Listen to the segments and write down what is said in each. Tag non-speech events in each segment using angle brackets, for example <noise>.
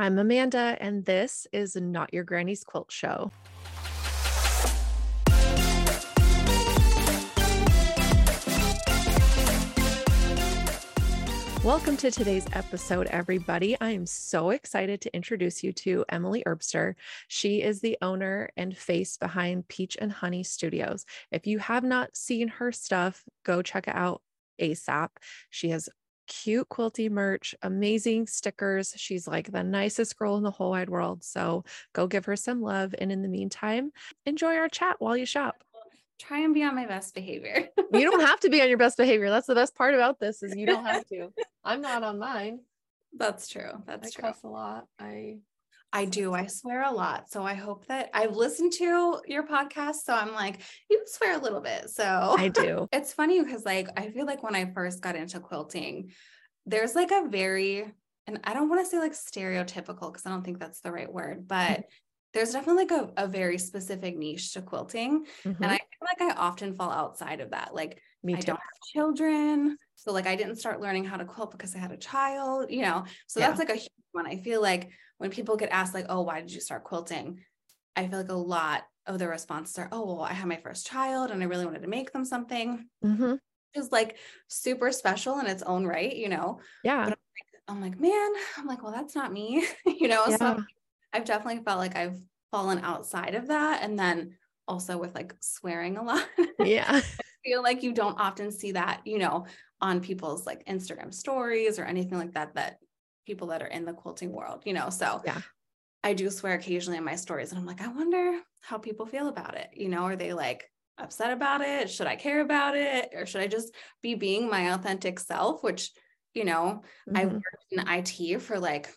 I'm Amanda, and this is Not Your Granny's Quilt Show. Welcome to today's episode, everybody. I am so excited to introduce you to Emily Herbster. She is the owner and face behind Peach and Honey Studios. If you have not seen her stuff, go check it out ASAP. She has cute quilty merch, amazing stickers. She's like the nicest girl in the whole wide world. So go give her some love. And in the meantime, enjoy our chat while you shop. Try and be on my best behavior. you don't have to be on your best behavior. That's the best part about this is you don't have <laughs> to. I'm not on mine. That's true. That's I true. cuss a lot. I I do. I swear a lot. So I hope that I've listened to your podcast. So I'm like, you swear a little bit. So I do. <laughs> it's funny because like I feel like when I first got into quilting, there's like a very and I don't want to say like stereotypical because I don't think that's the right word, but there's definitely like a, a very specific niche to quilting. Mhm. And I feel like I often fall outside of that. Like Me I too. don't have children. So like I didn't start learning how to quilt because I had a child, you know. So Yeah. that's like a huge one. I feel like when people get asked like, "Oh, why did you start quilting?" I feel like a lot of the responses are, "Oh, well, I had my first child and I really wanted to make them something." Mhm. Which is like super special in its own right, you know. Yeah. But I'm like, "Man, I'm like, well, that's not me." <laughs> you know. So Yeah. I've definitely felt like I've fallen outside of that and then also with like swearing a <laughs> lot. Yeah. feel like you don't often see that, you know, on people's like Instagram stories or anything like that, that people that are in the quilting world, you know. So Yeah. I do swear occasionally in my stories, and I'm like, I wonder how people feel about it. You know, are they like upset about it? Should I care about it? Or should I just be being my authentic self? Which, you know, I Mhm. worked in IT for like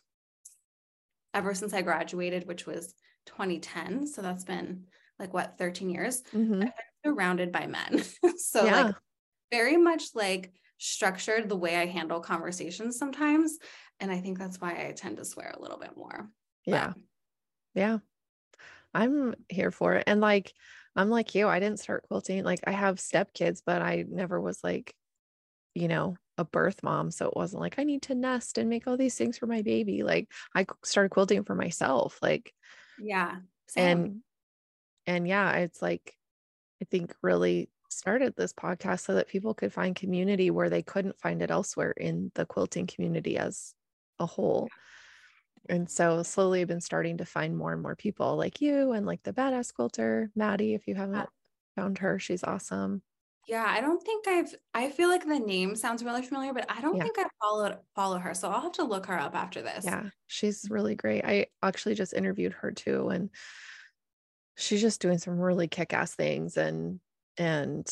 ever since I graduated, which was 2010. So that's been like what, 13 years Mhm. surrounded by men. <laughs> so Yeah. like very much like structured the way I handle conversations sometimes. And I think that's why I tend to swear a little bit more. But Yeah. Yeah. I'm here for it. And like, I'm like you, I didn't start quilting. Like, I have stepkids, but I never was like, you know, a birth mom. So it wasn't like I need to nest and make all these things for my baby. Like, I started quilting for myself. Like, Yeah. Same. and, and yeah, it's like, I think really started this podcast so that people could find community where they couldn't find it elsewhere in the quilting community as a whole. And so slowly I've been starting to find more and more people like you and like the badass quilter, Maddie, if you haven't found her, she's awesome. yeah, I don't think I've I feel like the name sounds really familiar, but I don't Yeah. think I followed follow her. So I'll have to look her up after this. Yeah, she's really great. I actually just interviewed her too, and she's just doing some really kick-ass things and and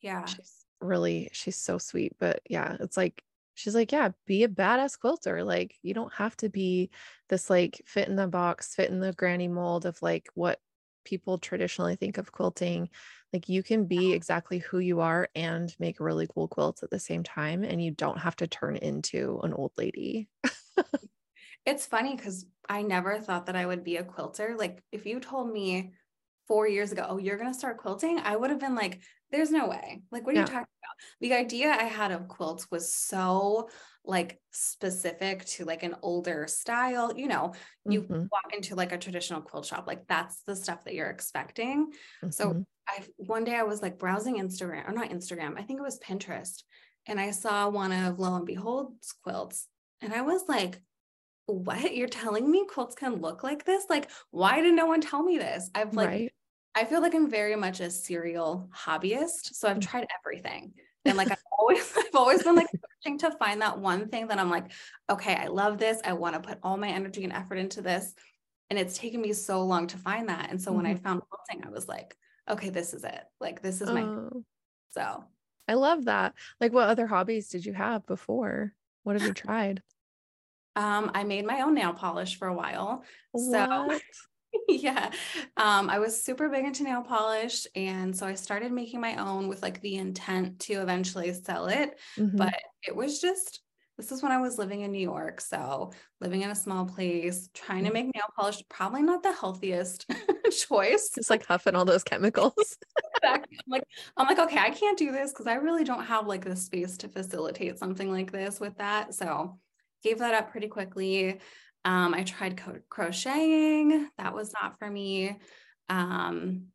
Yeah. she's really she's so sweet. But yeah, it's like she's like, yeah, be a badass quilter. Like you don't have to be this like fit in the box, fit in the granny mold of like what people traditionally think of quilting. Like you can be exactly who you are and make really cool quilts at the same time, and you don't have to turn into an old lady. <laughs> It's funny because I never thought that I would be a quilter. Like if you told me four years ago, oh, you're gonna start quilting, I would have been like, there's no way. Like, what are you talking about? The idea I had of quilts was so like specific to like an older style. You know, you Mhm, walk into like a traditional quilt shop, like that's the stuff that you're expecting. So mhm. I one day I was like browsing Instagram or not Instagram, I think it was Pinterest, and I saw one of Lo and Behold's quilts, and I was like, "What? You're telling me quilts can look like this? Like, why did no one tell me this?" I've like, right. I feel like I'm very much a serial hobbyist, so I've Mm. tried everything, and like <laughs> I've always, <laughs> I've always been like searching to find that one thing that I'm like, okay, I love this. I want to put all my energy and effort into this, and it's taken me so long to find that. And so when I found quilting, I was like okay, this is it. Like this is my Oh, so I love that. Like, what other hobbies did you have before? What have you tried? um I made my own nail polish for a while. So What? <laughs> yeah. Um I was super big into nail polish and so I started making my own with like the intent to eventually sell it, Mhm. but it was just this is when I was living in New York. So living in a small place, trying to Mhm. make nail polish, probably not the healthiest <laughs> choice. just like huffing all those chemicals. <laughs> Exactly. I'm like, I'm like, okay, I can't do this because I really don't have like the space to facilitate something like this with that. So gave that up pretty quickly. Um, I tried co- crocheting. That was not for me. Um,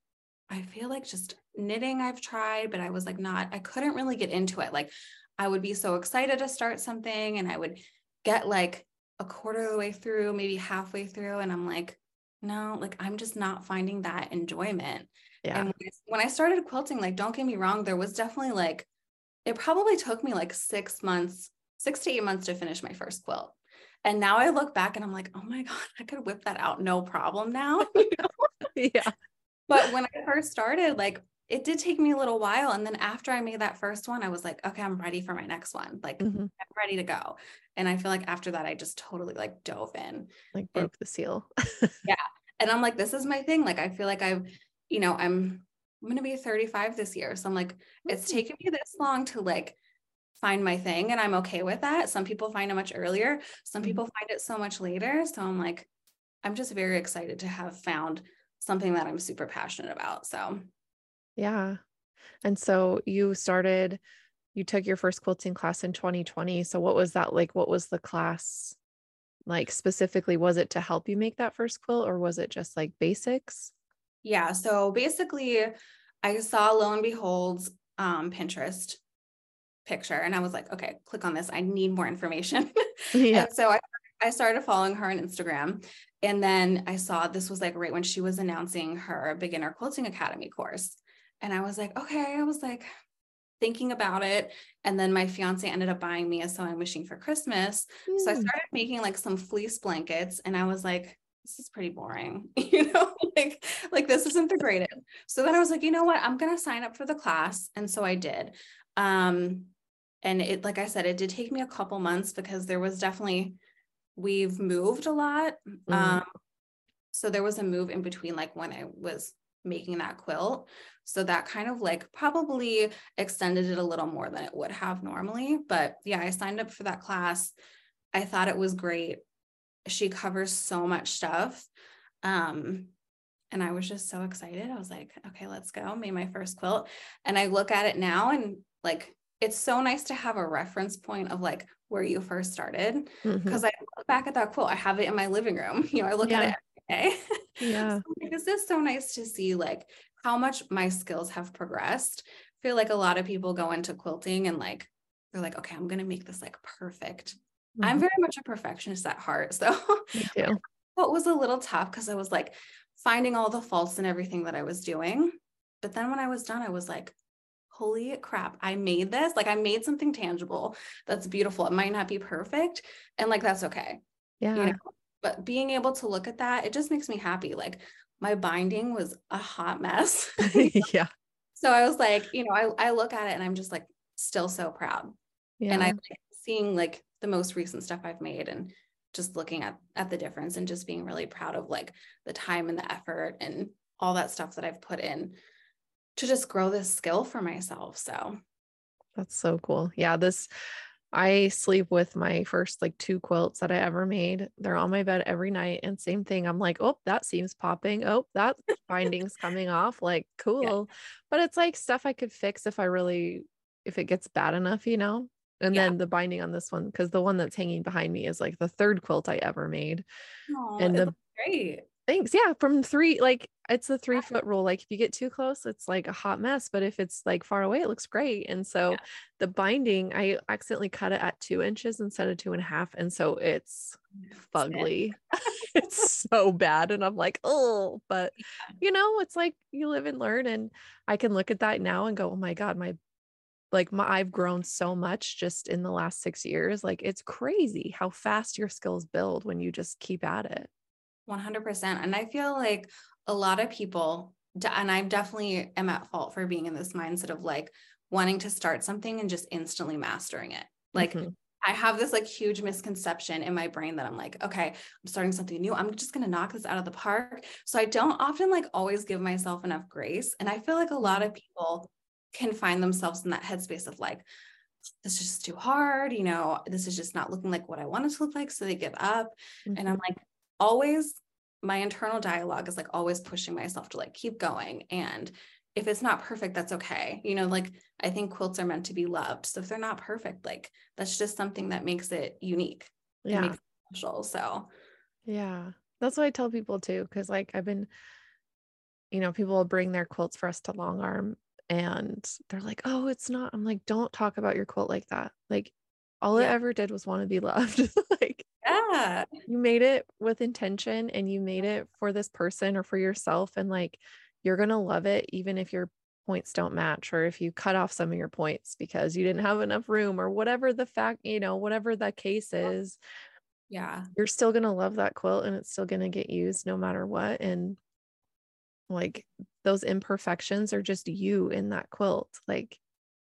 I feel like just knitting I've tried, but I was like not, I couldn't really get into it. Like I would be so excited to start something and I would get like a quarter of the way through, maybe halfway through. And I'm like, no, like I'm just not finding that enjoyment. Yeah. And when I started quilting, like, don't get me wrong, there was definitely like, it probably took me like six months, six to eight months to finish my first quilt. And now I look back and I'm like, oh my God, <laughs> I could whip that out no problem now. <laughs> yeah. But when I first started, like it did take me a little while. And then after I made that first one, I was like, okay, I'm ready for my next one. Like mm-hmm. I'm ready to go. And I feel like after that, I just totally like dove in. Like broke and, the seal. <laughs> yeah. And I'm like, this is my thing. Like I feel like I've, you know, I'm I'm gonna be 35 this year. So I'm like, it's taken me this long to like find my thing. And I'm okay with that. Some people find it much earlier, some mm-hmm. people find it so much later. So I'm like, I'm just very excited to have found something that I'm super passionate about. So, yeah. And so you started, you took your first quilting class in 2020. So, what was that like? What was the class like specifically? Was it to help you make that first quilt or was it just like basics? Yeah. So, basically, I saw lo and behold um, Pinterest picture and I was like, okay, click on this. I need more information. <laughs> Yeah. so I, I started following her on Instagram and then I saw this was like right when she was announcing her beginner quilting academy course. And I was like, okay, I was like thinking about it. And then my fiance ended up buying me a sewing machine for Christmas. Mm. So I hmm. started making like some fleece blankets and I was like, this is pretty boring, <laughs> you know, <laughs> like, like this isn't the greatest So then I was like, you know what, I'm going to sign up for the class. And so I did. Um, and it, like I said, it did take me a couple months because there was definitely we've moved a lot. Mm-hmm. Um, so there was a move in between, like when I was making that quilt. So that kind of like probably extended it a little more than it would have normally. But yeah, I signed up for that class. I thought it was great. She covers so much stuff. Um, and I was just so excited. I was like, okay, let's go. Made my first quilt. And I look at it now and like it's so nice to have a reference point of like where you first started. Because mm-hmm. I look back at that quote, I have it in my living room. <laughs> You know, I look yeah. at it every day. <laughs> Yeah. so like, this is so nice to see like how much my skills have progressed. I feel like a lot of people go into quilting and like they're like, okay, I'm gonna make this like perfect. Mm-hmm. I'm very much a perfectionist at heart. So what <laughs> was a little tough because I was like finding all the faults and everything that I was doing. But then when I was done, I was like, holy crap, I made this. Like I made something tangible that's beautiful. It might not be perfect. And like that's okay. Yeah. You know? But being able to look at that, it just makes me happy. Like my binding was a hot mess. <laughs> <laughs> yeah. So I was like, you know, I, I look at it and I'm just like still so proud. Yeah. And I like seeing like the most recent stuff I've made and just looking at at the difference and just being really proud of like the time and the effort and all that stuff that I've put in to just grow this skill for myself. So that's so cool. Yeah, this I sleep with my first like two quilts that I ever made. They're on my bed every night. And same thing. I'm like, oh, that seam's popping. Oh, that binding's coming off. Like, cool. Yeah. But it's like stuff I could fix if I really, if it gets bad enough, you know? And yeah. then the binding on this one, because the one that's hanging behind me is like the third quilt I ever made. Aww, and the great. Thanks. Yeah. From three, like it's a three foot rule. Like if you get too close, it's like a hot mess. But if it's like far away, it looks great. And so yeah. the binding, I accidentally cut it at two inches instead of two and a half. And so it's fugly. <laughs> it's so bad. And I'm like, oh, but you know, it's like you live and learn. And I can look at that now and go, oh my God, my like my I've grown so much just in the last six years. Like it's crazy how fast your skills build when you just keep at it. 100%. And I feel like a lot of people, and I definitely am at fault for being in this mindset of like wanting to start something and just instantly mastering it. Like, mm-hmm. I have this like huge misconception in my brain that I'm like, okay, I'm starting something new. I'm just going to knock this out of the park. So I don't often like always give myself enough grace. And I feel like a lot of people can find themselves in that headspace of like, this is just too hard. You know, this is just not looking like what I want it to look like. So they give up. Mm-hmm. And I'm like, always my internal dialogue is like always pushing myself to like keep going and if it's not perfect that's okay you know like i think quilts are meant to be loved so if they're not perfect like that's just something that makes it unique yeah it special so Yeah. That's what I tell people too. Cause like I've been, you know, people will bring their quilts for us to long arm and they're like, oh, it's not. I'm like, don't talk about your quilt like that. Like all yeah. it ever did was want to be <laughs> loved. like, yeah, you made it with intention and you made it for this person or for yourself. And like, you're going to love it, even if your points don't match or if you cut off some of your points because you didn't have enough room or whatever the fact, you know, whatever the case is. Yeah. You're still going to love that quilt and it's still going to get used no matter what. And like those imperfections are just you in that quilt. Like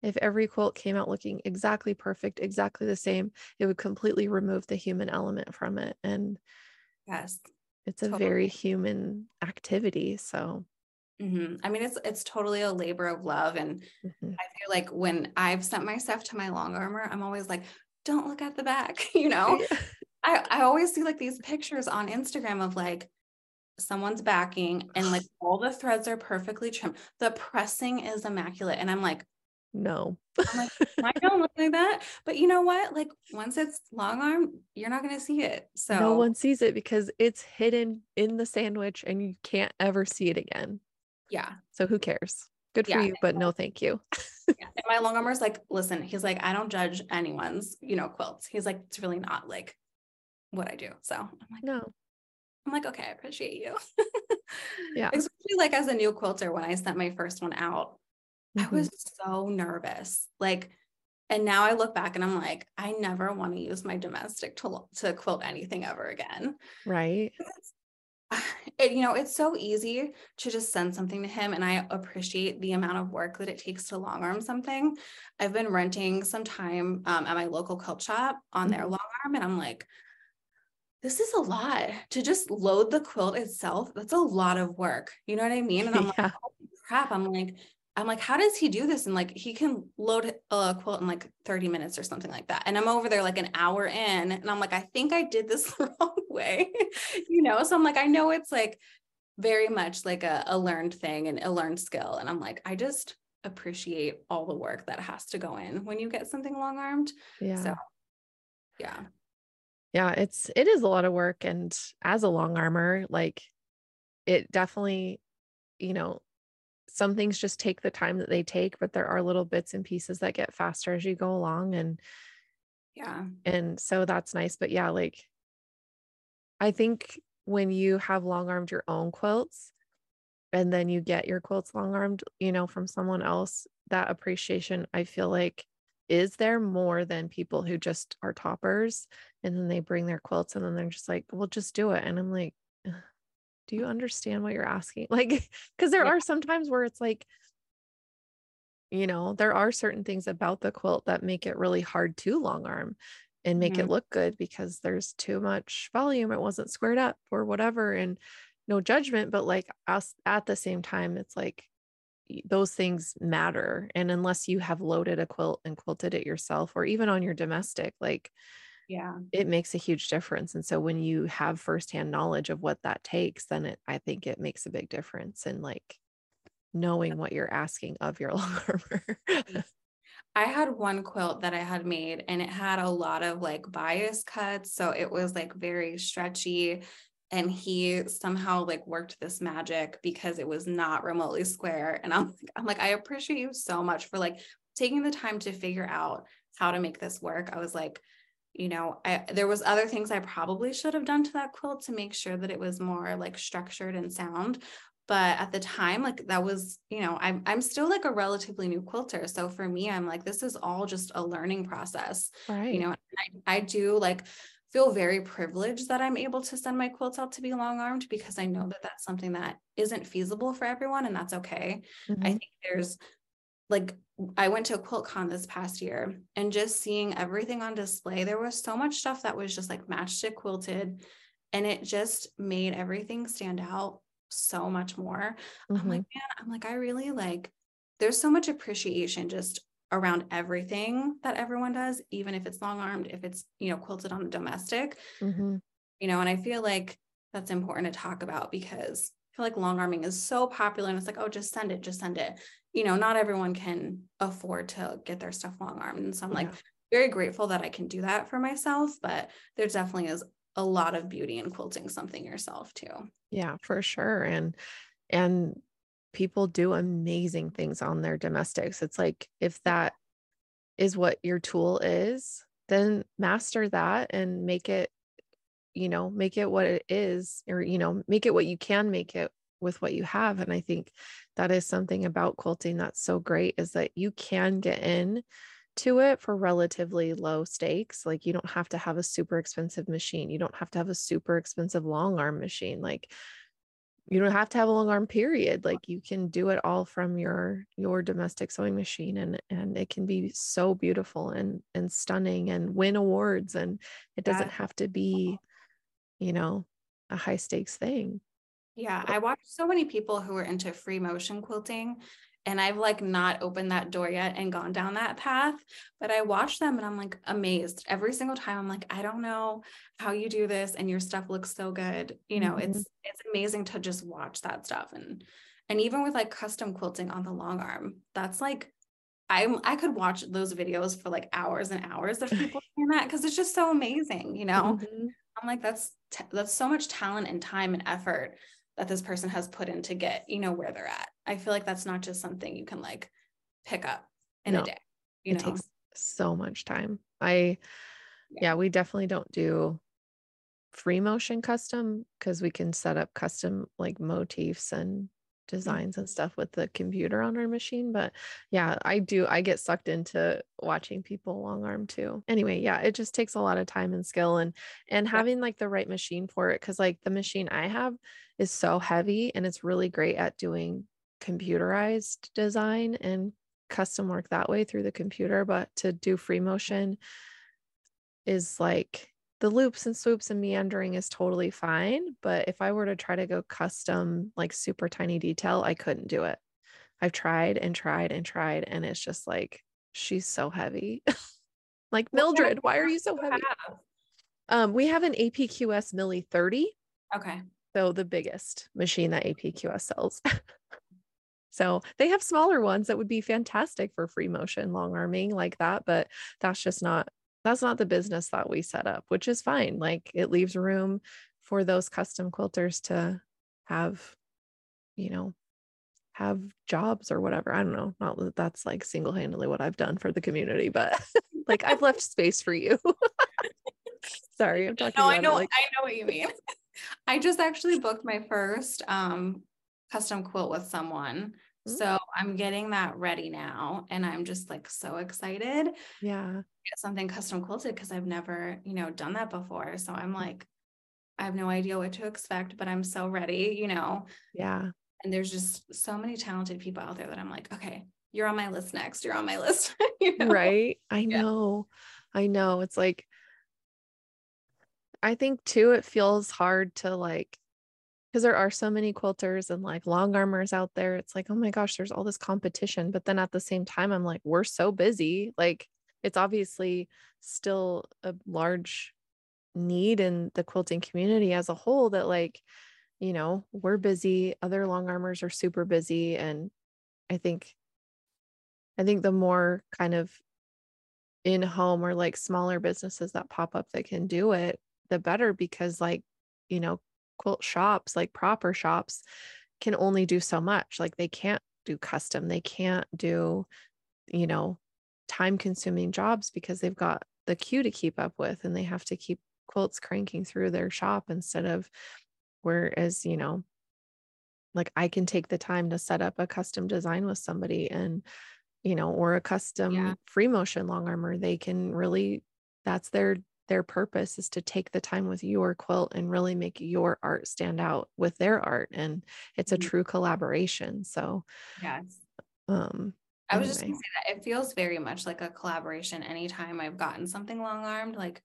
if every quilt came out looking exactly perfect, exactly the same, it would completely remove the human element from it. And yes, it's a totally. very human activity. So Mm-hmm. I mean, it's it's totally a labor of love, and mm-hmm. I feel like when I've sent my stuff to my long armer, I'm always like, "Don't look at the back," <laughs> you know. <laughs> I I always see like these pictures on Instagram of like someone's backing and like <sighs> all the threads are perfectly trimmed. The pressing is immaculate. And I'm like, no. Like, I don't look like that. But you know what? Like once it's long arm, you're not gonna see it. So no one sees it because it's hidden in the sandwich and you can't ever see it again. Yeah. So who cares? Good for yeah. you, but no thank you. yeah. And my long armer's like, listen, he's like, I don't judge anyone's, you know, quilts. He's like, it's really not like what I do. So I'm like, no, I'm like, okay, I appreciate you. yeah. <laughs> Especially like as a new quilter, when I sent my first one out, mm-hmm. I was so nervous. Like, and now I look back and I'm like, I never want to use my domestic to, to quilt anything ever again. Right. <sighs> It, you know, it's so easy to just send something to him. And I appreciate the amount of work that it takes to long arm something. I've been renting some time um, at my local quilt shop on mm-hmm. their long arm. And I'm like, this is a lot to just load the quilt itself. That's a lot of work. You know what I mean? And I'm <laughs> yeah. like, crap. I'm like, I'm like, how does he do this? And like, he can load a quilt in like 30 minutes or something like that. And I'm over there like an hour in, and I'm like, I think I did this <laughs> the wrong way, you know? So I'm like, I know it's like very much like a, a learned thing and a learned skill. And I'm like, I just appreciate all the work that has to go in when you get something long armed. Yeah. So, yeah yeah it's it is a lot of work and as a long armor like it definitely you know some things just take the time that they take but there are little bits and pieces that get faster as you go along and yeah and so that's nice but yeah like i think when you have long armed your own quilts and then you get your quilts long armed you know from someone else that appreciation i feel like is there more than people who just are toppers and then they bring their quilts and then they're just like, well, just do it. And I'm like, do you understand what you're asking? <laughs> Like, because there yeah. are some times where it's like, you know, there are certain things about the quilt that make it really hard to long arm and make mm-hmm. it look good because there's too much volume. It wasn't squared up or whatever. And no judgment, but like us at the same time, it's like those things matter. And unless you have loaded a quilt and quilted it yourself, or even on your domestic, like, yeah, it makes a huge difference. And so when you have firsthand knowledge of what that takes, then it, I think it makes a big difference in like knowing what you're asking of your <laughs> armor. I had one quilt that I had made and it had a lot of like bias cuts. So it was like very stretchy and he somehow like worked this magic because it was not remotely square and I'm I'm like I appreciate you so much for like taking the time to figure out how to make this work. I was like, you know, I there was other things I probably should have done to that quilt to make sure that it was more like structured and sound. But at the time, like that was, you know, I'm I'm still like a relatively new quilter. So for me, I'm like, this is all just a learning process. Right. You know, I, I do like feel very privileged that I'm able to send my quilts out to be long armed because I know that that's something that isn't feasible for everyone and that's okay. Mm-hmm. I think there's like I went to a QuiltCon this past year and just seeing everything on display, there was so much stuff that was just like matchstick quilted and it just made everything stand out so much more. Mm-hmm. I'm like, man, I'm like, I really like there's so much appreciation just around everything that everyone does, even if it's long armed, if it's, you know, quilted on a domestic, mm-hmm. you know, and I feel like that's important to talk about because feel like long arming is so popular and it's like, oh, just send it, just send it. You know, not everyone can afford to get their stuff long armed. And so I'm yeah. like very grateful that I can do that for myself, but there definitely is a lot of beauty in quilting something yourself too. Yeah, for sure. And and people do amazing things on their domestics. It's like if that is what your tool is, then master that and make it you know, make it what it is or you know, make it what you can make it with what you have and I think that is something about quilting that's so great is that you can get in to it for relatively low stakes. Like you don't have to have a super expensive machine. You don't have to have a super expensive long arm machine. Like you don't have to have a long arm period. Like you can do it all from your your domestic sewing machine and and it can be so beautiful and and stunning and win awards and it doesn't have to be you know a high stakes thing. Yeah, I watch so many people who are into free motion quilting and I've like not opened that door yet and gone down that path, but I watch them and I'm like amazed every single time. I'm like, I don't know how you do this and your stuff looks so good. You know, mm-hmm. it's it's amazing to just watch that stuff and and even with like custom quilting on the long arm, that's like I'm I could watch those videos for like hours and hours of people <laughs> doing that because it's just so amazing, you know. Mm-hmm. I'm like that's t- that's so much talent and time and effort that this person has put in to get you know where they're at i feel like that's not just something you can like pick up in no, a day you it know? takes so much time i yeah. yeah we definitely don't do free motion custom because we can set up custom like motifs and. Designs and stuff with the computer on our machine. But yeah, I do, I get sucked into watching people long arm too. Anyway, yeah, it just takes a lot of time and skill and and having like the right machine for it. Cause like the machine I have is so heavy and it's really great at doing computerized design and custom work that way through the computer. But to do free motion is like the loops and swoops and meandering is totally fine. But if I were to try to go custom, like super tiny detail, I couldn't do it. I've tried and tried and tried, and it's just like, she's so heavy. <laughs> like, Mildred, why are you so heavy? Um, we have an APQS Millie 30. Okay. So the biggest machine that APQS sells. <laughs> so they have smaller ones that would be fantastic for free motion long arming like that, but that's just not that's not the business that we set up, which is fine. Like it leaves room for those custom quilters to have, you know, have jobs or whatever. I don't know. Not that that's like single handedly what I've done for the community, but <laughs> like I've left space for you. <laughs> Sorry, I'm talking. No, I know. Like- I know what you mean. <laughs> I just actually booked my first um, custom quilt with someone. Mm-hmm. So I'm getting that ready now, and I'm just like so excited. Yeah get something custom quilted because I've never, you know, done that before. So I'm like, I have no idea what to expect, but I'm so ready, you know. Yeah. And there's just so many talented people out there that I'm like, okay, you're on my list next. You're on my <laughs> list. you know? Right. I know. Yeah. I know. It's like I think too, it feels hard to like because there are so many quilters and like long armers out there. It's like, oh my gosh, there's all this competition. But then at the same time, I'm like, we're so busy. Like it's obviously still a large need in the quilting community as a whole that like you know we're busy other long armers are super busy and i think i think the more kind of in home or like smaller businesses that pop up that can do it the better because like you know quilt shops like proper shops can only do so much like they can't do custom they can't do you know time consuming jobs because they've got the queue to keep up with and they have to keep quilts cranking through their shop instead of whereas you know like i can take the time to set up a custom design with somebody and you know or a custom yeah. free motion long armer they can really that's their their purpose is to take the time with your quilt and really make your art stand out with their art and it's a mm-hmm. true collaboration so yes um I was just gonna say that it feels very much like a collaboration anytime I've gotten something long armed. Like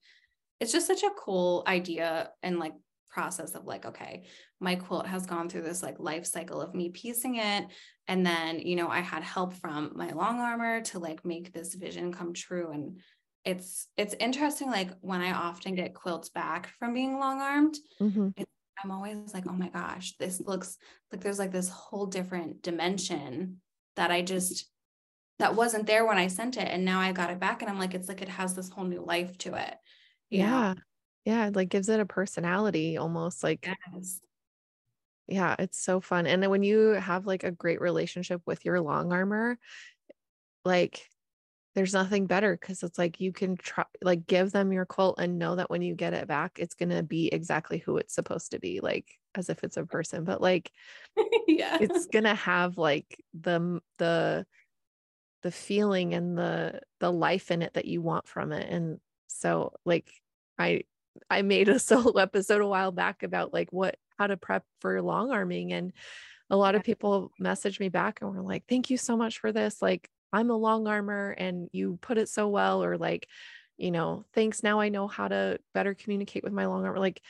it's just such a cool idea and like process of like, okay, my quilt has gone through this like life cycle of me piecing it. And then, you know, I had help from my long armer to like make this vision come true. And it's it's interesting, like when I often get quilts back from being long armed, mm-hmm. I'm always like, oh my gosh, this looks like there's like this whole different dimension that I just that wasn't there when I sent it. And now I got it back and I'm like, it's like it has this whole new life to it. Yeah. Know? Yeah, it like gives it a personality almost like Yes. yeah, it's so fun. And then when you have like a great relationship with your long armer, like there's nothing better because it's like you can try like give them your quilt and know that when you get it back, it's gonna be exactly who it's supposed to be, like as if it's a person. But like <laughs> yeah. it's gonna have like the the the feeling and the the life in it that you want from it. And so like I I made a <laughs> solo episode a while back about like what how to prep for long arming and a lot of people messaged me back and were like, "Thank you so much for this. Like, I'm a long armer and you put it so well," or like, you know, "Thanks. Now I know how to better communicate with my long armer." Like,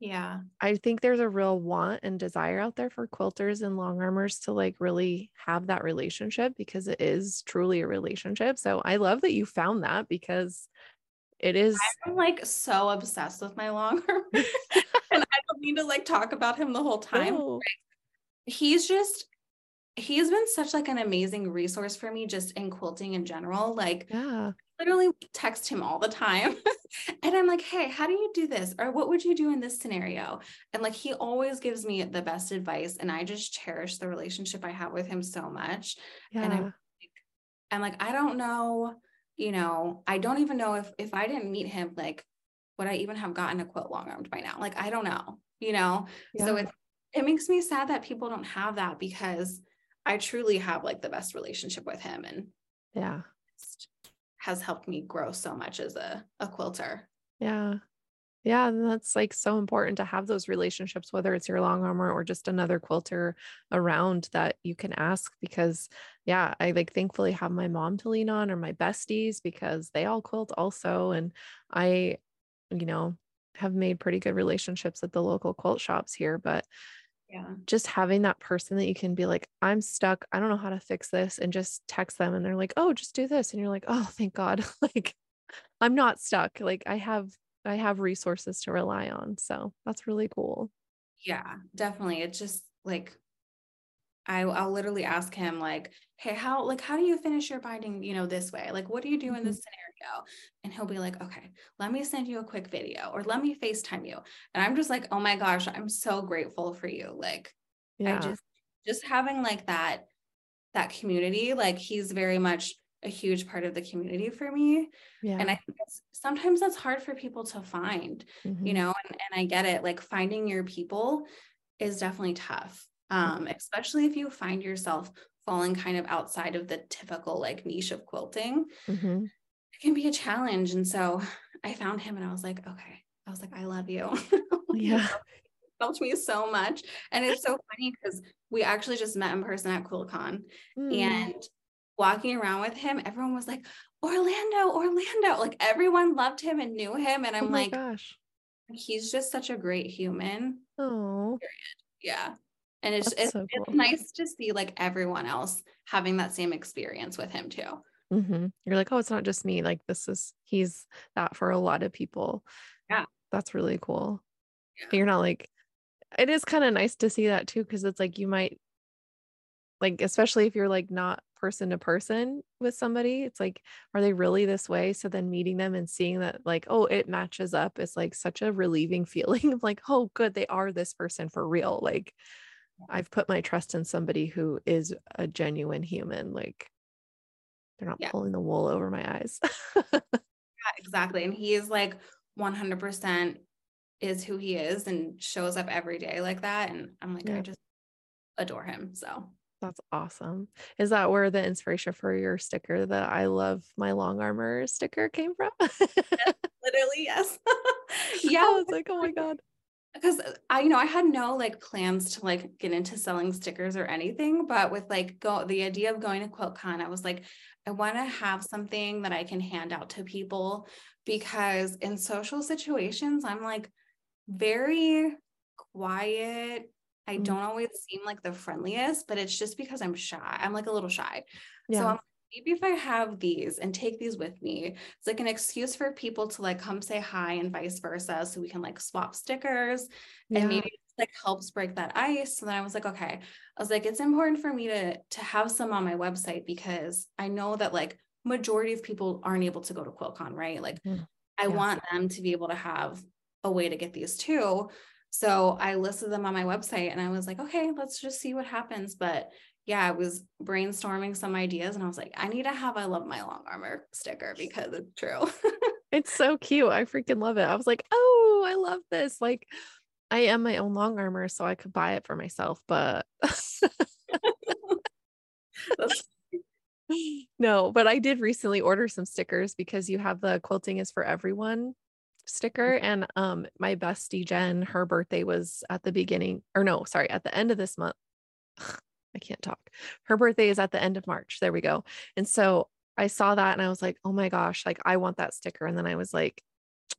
Yeah. I think there's a real want and desire out there for quilters and long armers to like really have that relationship because it is truly a relationship. So I love that you found that because it is I'm like so obsessed with my long <laughs> armor <laughs> and I don't mean to like talk about him the whole time. Oh, He's just he's been such like an amazing resource for me just in quilting in general. Like yeah. literally text him all the time. <laughs> and I'm like, hey, how do you do this? Or what would you do in this scenario? And like he always gives me the best advice. And I just cherish the relationship I have with him so much. And Yeah. I'm I'm like, I don't know, you know, I don't even know if if I didn't meet him, like would I even have gotten a quilt long armed by now? Like, I don't know, you know. So Yeah. it it makes me sad that people don't have that because I truly have like the best relationship with him and Yeah. has helped me grow so much as a, a quilter. Yeah. Yeah, and that's like so important to have those relationships, whether it's your long armer or just another quilter around that you can ask. Because, yeah, I like thankfully have my mom to lean on or my besties because they all quilt also. And I, you know, have made pretty good relationships at the local quilt shops here. But Yeah. just having that person that you can be like, I'm stuck. I don't know how to fix this. And just text them and they're like, oh, just do this. And you're like, oh, thank God. <laughs> like, I'm not stuck. Like, I have I have resources to rely on. So that's really cool. Yeah, definitely. It's just like I I'll literally ask him like, "Hey, how like how do you finish your binding, you know, this way? Like what do you do in this scenario?" And he'll be like, "Okay, let me send you a quick video or let me FaceTime you." And I'm just like, "Oh my gosh, I'm so grateful for you." Like Yeah. I just just having like that that community, like he's very much a huge part of the community for me. yeah. And I think it's, sometimes that's hard for people to find you mhm, know and, and i get it like finding your people is definitely tough um especially if you find yourself falling kind of outside of the typical like niche of quilting mhm. it can be a challenge. And so i found him and i was like okay. I was like i love you. <laughs> Yeah. helped me so much. And it's so funny because we actually just met in person at QuiltCon. Mm, and walking around with him everyone was like orlando orlando. Like everyone loved him and knew him. And oh i'm my like gosh. he's just such a great human. Oh, yeah and it's it's, so it's nice to see like everyone else having that same experience with him too mhm. You're like, oh, it's not just me. Like, this is, he's that for a lot of people. Yeah. That's really cool. Yeah. You're not like, it is kind of nice to see that too, because it's like you might, like, especially if you're like not person to person with somebody, it's like, are they really this way? So then meeting them and seeing that, like, oh, it matches up is like such a relieving <laughs> feeling of like, oh, good, they are this person for real. Like, I've put my trust in somebody who is a genuine human. Like, they're not Yeah. pulling the wool over my eyes. yeah, exactly and he is like 100% is who he is and shows up every day like that and i'm like Yeah. i just adore him so That's awesome. Is that where the inspiration for your sticker, the I love my long armer sticker came from? <laughs> literally yes yeah. I was like, oh my God. Because I, you know, I had no like plans to like get into selling stickers or anything, but with like go the idea of going to QuiltCon, I was like, I want to have something that I can hand out to people because in social situations, I'm like very quiet. I Mm. don't always seem like the friendliest, but it's just because I'm shy. I'm like a little shy. So I'm maybe if I have these and take these with me, it's like an excuse for people to like come say hi and vice versa. So we can like swap stickers yeah. and maybe it like helps break that ice. So then I was like, okay, I was like, it's important for me to to have some on my website because I know that like majority of people aren't able to go to QuiltCon, right? Like Mhm. I Yeah. want them to be able to have a way to get these too. So I listed them on my website and I was like, okay, let's just see what happens. But yeah, I was brainstorming some ideas and I was like, I need to have I love my long armer sticker because it's true. <laughs> it's so cute. I freaking love it. I was like, oh, I love this. Like, I am my own long armer, so I could buy it for myself, but <laughs> no, but I did recently order some stickers because you have the quilting is for everyone sticker mm-hmm. and um my bestie Jen her birthday was at the beginning or no sorry at the end of this month I can't talk. Her birthday is at the end of March. There we go. And so I saw that and I was like oh my gosh like I want that sticker. And then I was like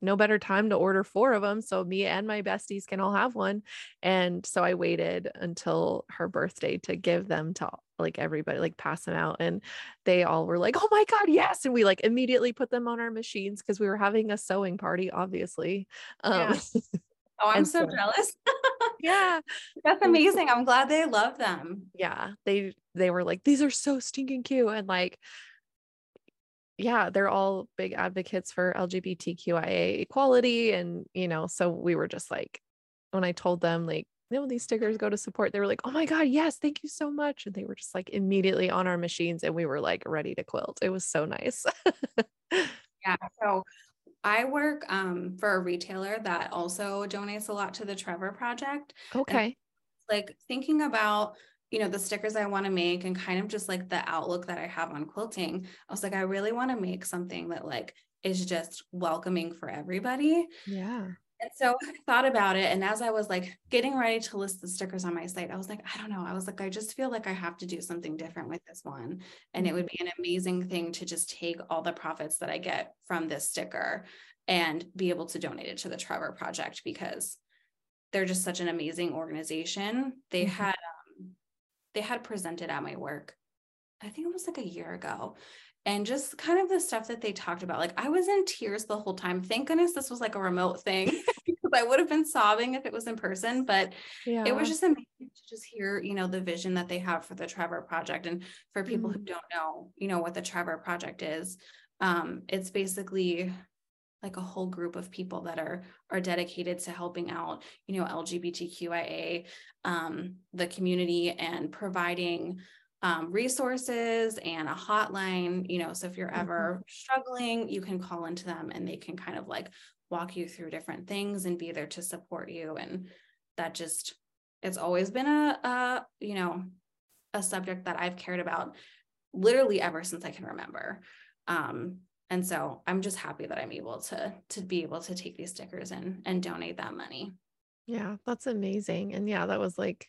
no better time to order four of them so me and my besties can all have one. And so i waited until her birthday to give them to like everybody like pass them out. And they all were like oh my god yes. And we like immediately put them on our machines because we were having a sewing party obviously. Um yeah. <laughs> oh i'm so, so jealous <laughs> yeah that's amazing i'm glad they love them yeah they they were like these are so stinking cute and like yeah, they're all big advocates for LGBTQIA equality. And, you know, so we were just like, when I told them, like, you know, these stickers go to support, they were like, oh my God, yes, thank you so much. And they were just like immediately on our machines and we were like ready to quilt. It was so nice. <laughs> yeah. So I work um, for a retailer that also donates a lot to the Trevor Project. Okay. And, like thinking about you know the stickers i want to make and kind of just like the outlook that i have on quilting i was like i really want to make something that like is just welcoming for everybody yeah and so I thought about it. And as I was like getting ready to list the stickers on my site, I was like, I don't know. I was like, I just feel like I have to do something different with this one. And it would be an amazing thing to just take all the profits that I get from this sticker and be able to donate it to the Trevor Project because they're just such an amazing organization. They mm-hmm. had they had presented at my work, I think it was like a year ago. And just kind of the stuff that they talked about. Like I was in tears the whole time. Thank goodness this was like a remote thing <laughs> <laughs> because I would have been sobbing if it was in person. But yeah. it was just amazing to just hear, you know, the vision that they have for the Trevor Project. And for people mm-hmm. who don't know, you know, what the Trevor Project is, um, it's basically like a whole group of people that are are dedicated to helping out you know lgbtqia um, the community and providing um, resources and a hotline you know so if you're mm-hmm. ever struggling you can call into them and they can kind of like walk you through different things and be there to support you and that just it's always been a, a you know a subject that i've cared about literally ever since i can remember. Um, and so i'm just happy that i'm able to to be able to take these stickers and and donate that money. Yeah that's amazing. And yeah that was like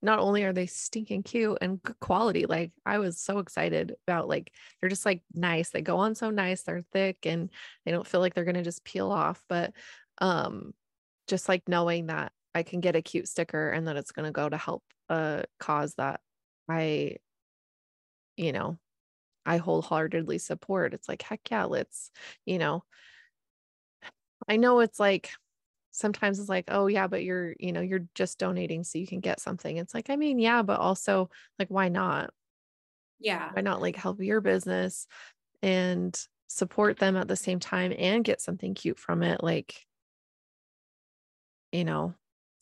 not only are they stinking cute and good quality like i was so excited about like they're just like nice they go on so nice they're thick and they don't feel like they're going to just peel off but um just like knowing that i can get a cute sticker and that it's going to go to help a cause that i you know I wholeheartedly support. It's like, heck yeah, let's, you know, I know it's like sometimes it's like, oh yeah, but you're, you know, you're just donating so you can get something. It's like, I mean, yeah, but also like, why not? Yeah. Why not like help your business and support them at the same time and get something cute from it? Like, you know,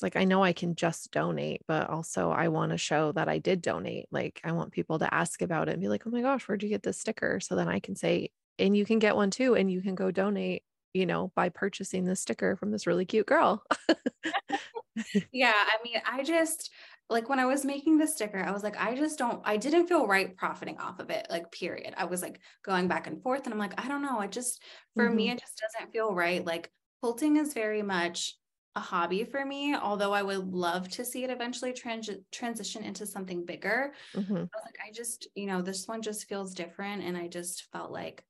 like I know I can just donate, but also I want to show that I did donate. Like I want people to ask about it and be like, "Oh my gosh, where'd you get this sticker?" So then I can say, "And you can get one too, and you can go donate." You know, by purchasing this sticker from this really cute girl. <laughs> yeah, I mean, I just like when I was making the sticker, I was like, I just don't, I didn't feel right profiting off of it, like, period. I was like going back and forth, and I'm like, I don't know. I just, for mm-hmm. me, it just doesn't feel right. Like, quilting is very much a hobby for me, although I would love to see it eventually trans- transition into something bigger. Mm-hmm. I was like, I just, you know, this one just feels different. And I just felt like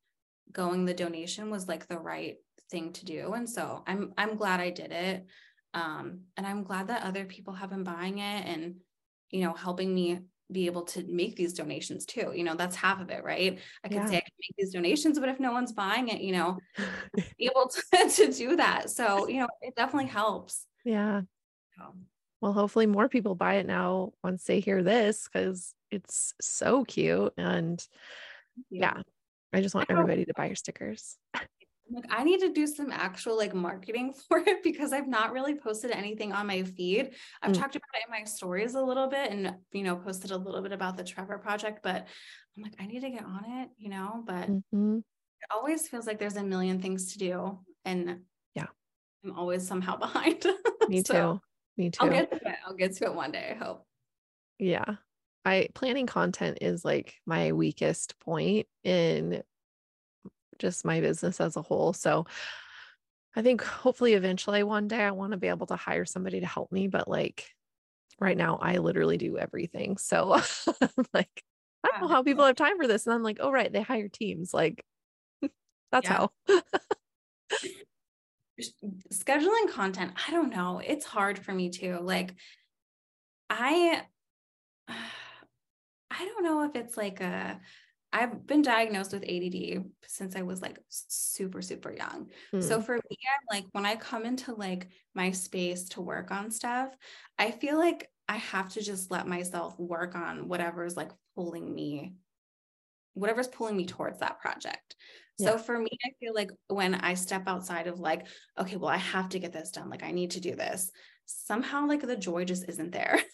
going the donation was like the right thing to do. And so I'm I'm glad I did it. Um, and I'm glad that other people have been buying it and, you know, helping me be able to make these donations too. You know, that's half of it, right? I can yeah. say I can make these donations, but if no one's buying it, you know, <laughs> <laughs> able to, to do that. So, you know, it definitely helps. Yeah. So. Well, hopefully more people buy it now once they hear this because it's so cute. And yeah, I just want everybody to buy your stickers. <laughs> like I need to do some actual like marketing <laughs> for it because I've not really posted anything on my feed. I've mm. talked about it in my stories a little bit and you know posted a little bit about the Trevor project, but I'm like I need to get on it, you know, but mm-hmm. it always feels like there's a million things to do and yeah. I'm always somehow <laughs> behind. Me so too. Me too. I'll get to it. I'll get to it one day, I hope. Yeah. I planning content is like my weakest point in just my business as a whole. So I think hopefully eventually one day I want to be able to hire somebody to help me, but like right now I literally do everything. So <laughs> like I don't know how people have time for this. And I'm like, oh right, they hire teams. Like <laughs> that's how. Scheduling content, I don't know. It's hard for me too. Like I <sighs> I don't know if it's like a I've been diagnosed with ADD since I was like super, super young. Hmm. So for me, I'm like, when I come into like my space to work on stuff, I feel like I have to just let myself work on whatever's like pulling me, whatever's pulling me towards that project. Yeah. So for me, I feel like when I step outside of like, okay, well, I have to get this done, like I need to do this, somehow like the joy just isn't there. <laughs>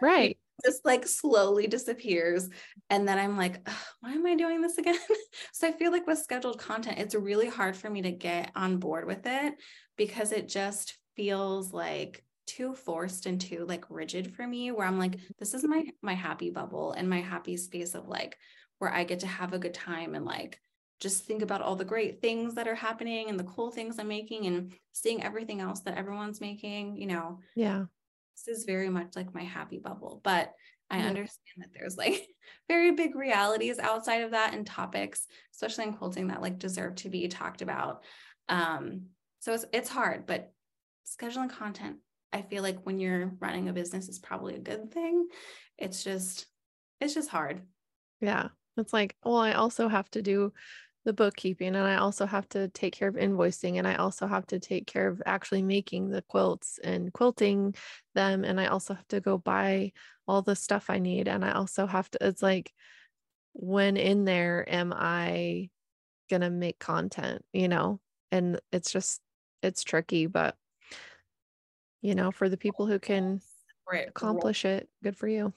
Right just like slowly disappears. And then I'm like, why am I doing this again? <laughs> so I feel like with scheduled content, it's really hard for me to get on board with it because it just feels like too forced and too like rigid for me where I'm like mm-hmm. this is my my happy bubble and my happy space of like where I get to have a good time and like just think about all the great things that are happening and the cool things I'm making and seeing everything else that everyone's making, you know. Yeah this is very much like my happy bubble. But I yeah. understand that there's like <laughs> very big realities outside of that and topics, especially in quilting that like deserve to be talked about. Um, so it's it's hard, but scheduling content, I feel like when you're running a business is probably a good thing. It's just it's just hard. Yeah. It's like, well, I also have to do the bookkeeping and I also have to take care of invoicing and I also have to take care of actually making the quilts and quilting them and I also have to go buy all the stuff I need and I also have to it's like when in there am I going to make content, you know? And it's just it's tricky but you know, for the people who can accomplish it, good for you.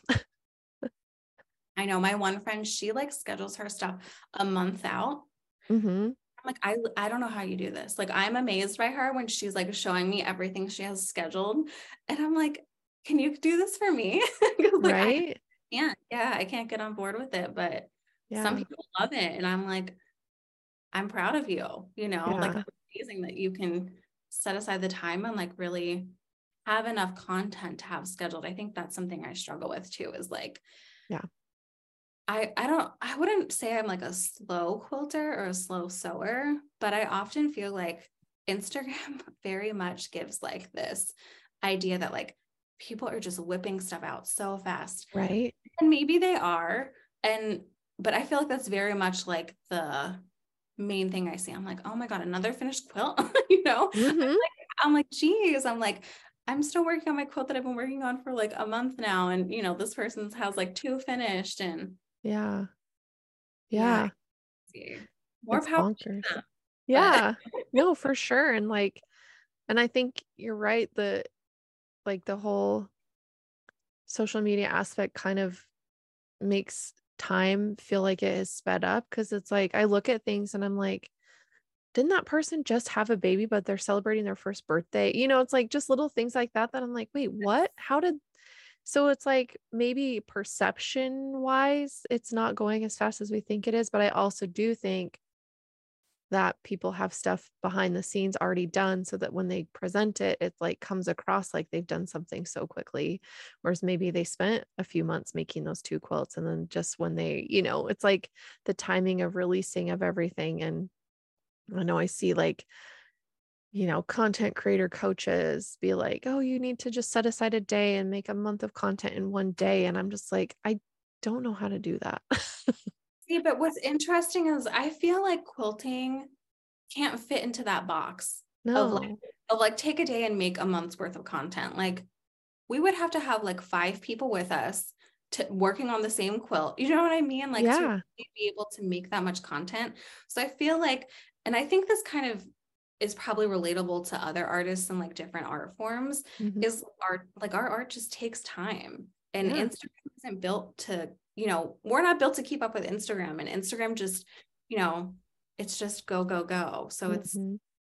I know my one friend, she like schedules her stuff a month out Mm-hmm. I'm like, I, I don't know how you do this. Like, I'm amazed by her when she's like showing me everything she has scheduled. And I'm like, can you do this for me? <laughs> like, right. I can't. Yeah, I can't get on board with it. But yeah. some people love it. And I'm like, I'm proud of you, you know, yeah. like amazing that you can set aside the time and like really have enough content to have scheduled. I think that's something I struggle with too, is like, yeah, I I don't I wouldn't say I'm like a slow quilter or a slow sewer, but I often feel like Instagram <laughs> very much gives like this idea that like people are just whipping stuff out so fast. Right. And maybe they are and but I feel like that's very much like the main thing I see. I'm like, "Oh my god, another finished quilt." <laughs> you know? Mm-hmm. I'm, like, I'm like, "Geez, I'm like I'm still working on my quilt that I've been working on for like a month now and you know, this person's has like two finished and yeah. Yeah. yeah. More it's power. Yeah. no, for sure. And like, and I think you're right. The like the whole social media aspect kind of makes time feel like it is sped up because it's like I look at things and I'm like, didn't that person just have a baby, but they're celebrating their first birthday? You know, it's like just little things like that that I'm like, wait, what? How did so it's like maybe perception wise, it's not going as fast as we think it is. But I also do think that people have stuff behind the scenes already done so that when they present it, it like comes across like they've done something so quickly. Whereas maybe they spent a few months making those two quilts. And then just when they, you know, it's like the timing of releasing of everything. And I know I see like you know, content creator coaches be like, oh, you need to just set aside a day and make a month of content in one day. And I'm just like, I don't know how to do that. See, but what's interesting is I feel like quilting can't fit into that box no. of like, of like take a day and make a month's worth of content. Like we would have to have like five people with us to working on the same quilt. You know what I mean? Like yeah. to be able to make that much content. So I feel like and I think this kind of is probably relatable to other artists and like different art forms mm-hmm. is art like our art just takes time and yeah. Instagram isn't built to you know we're not built to keep up with Instagram and Instagram just you know it's just go go go so mm-hmm. it's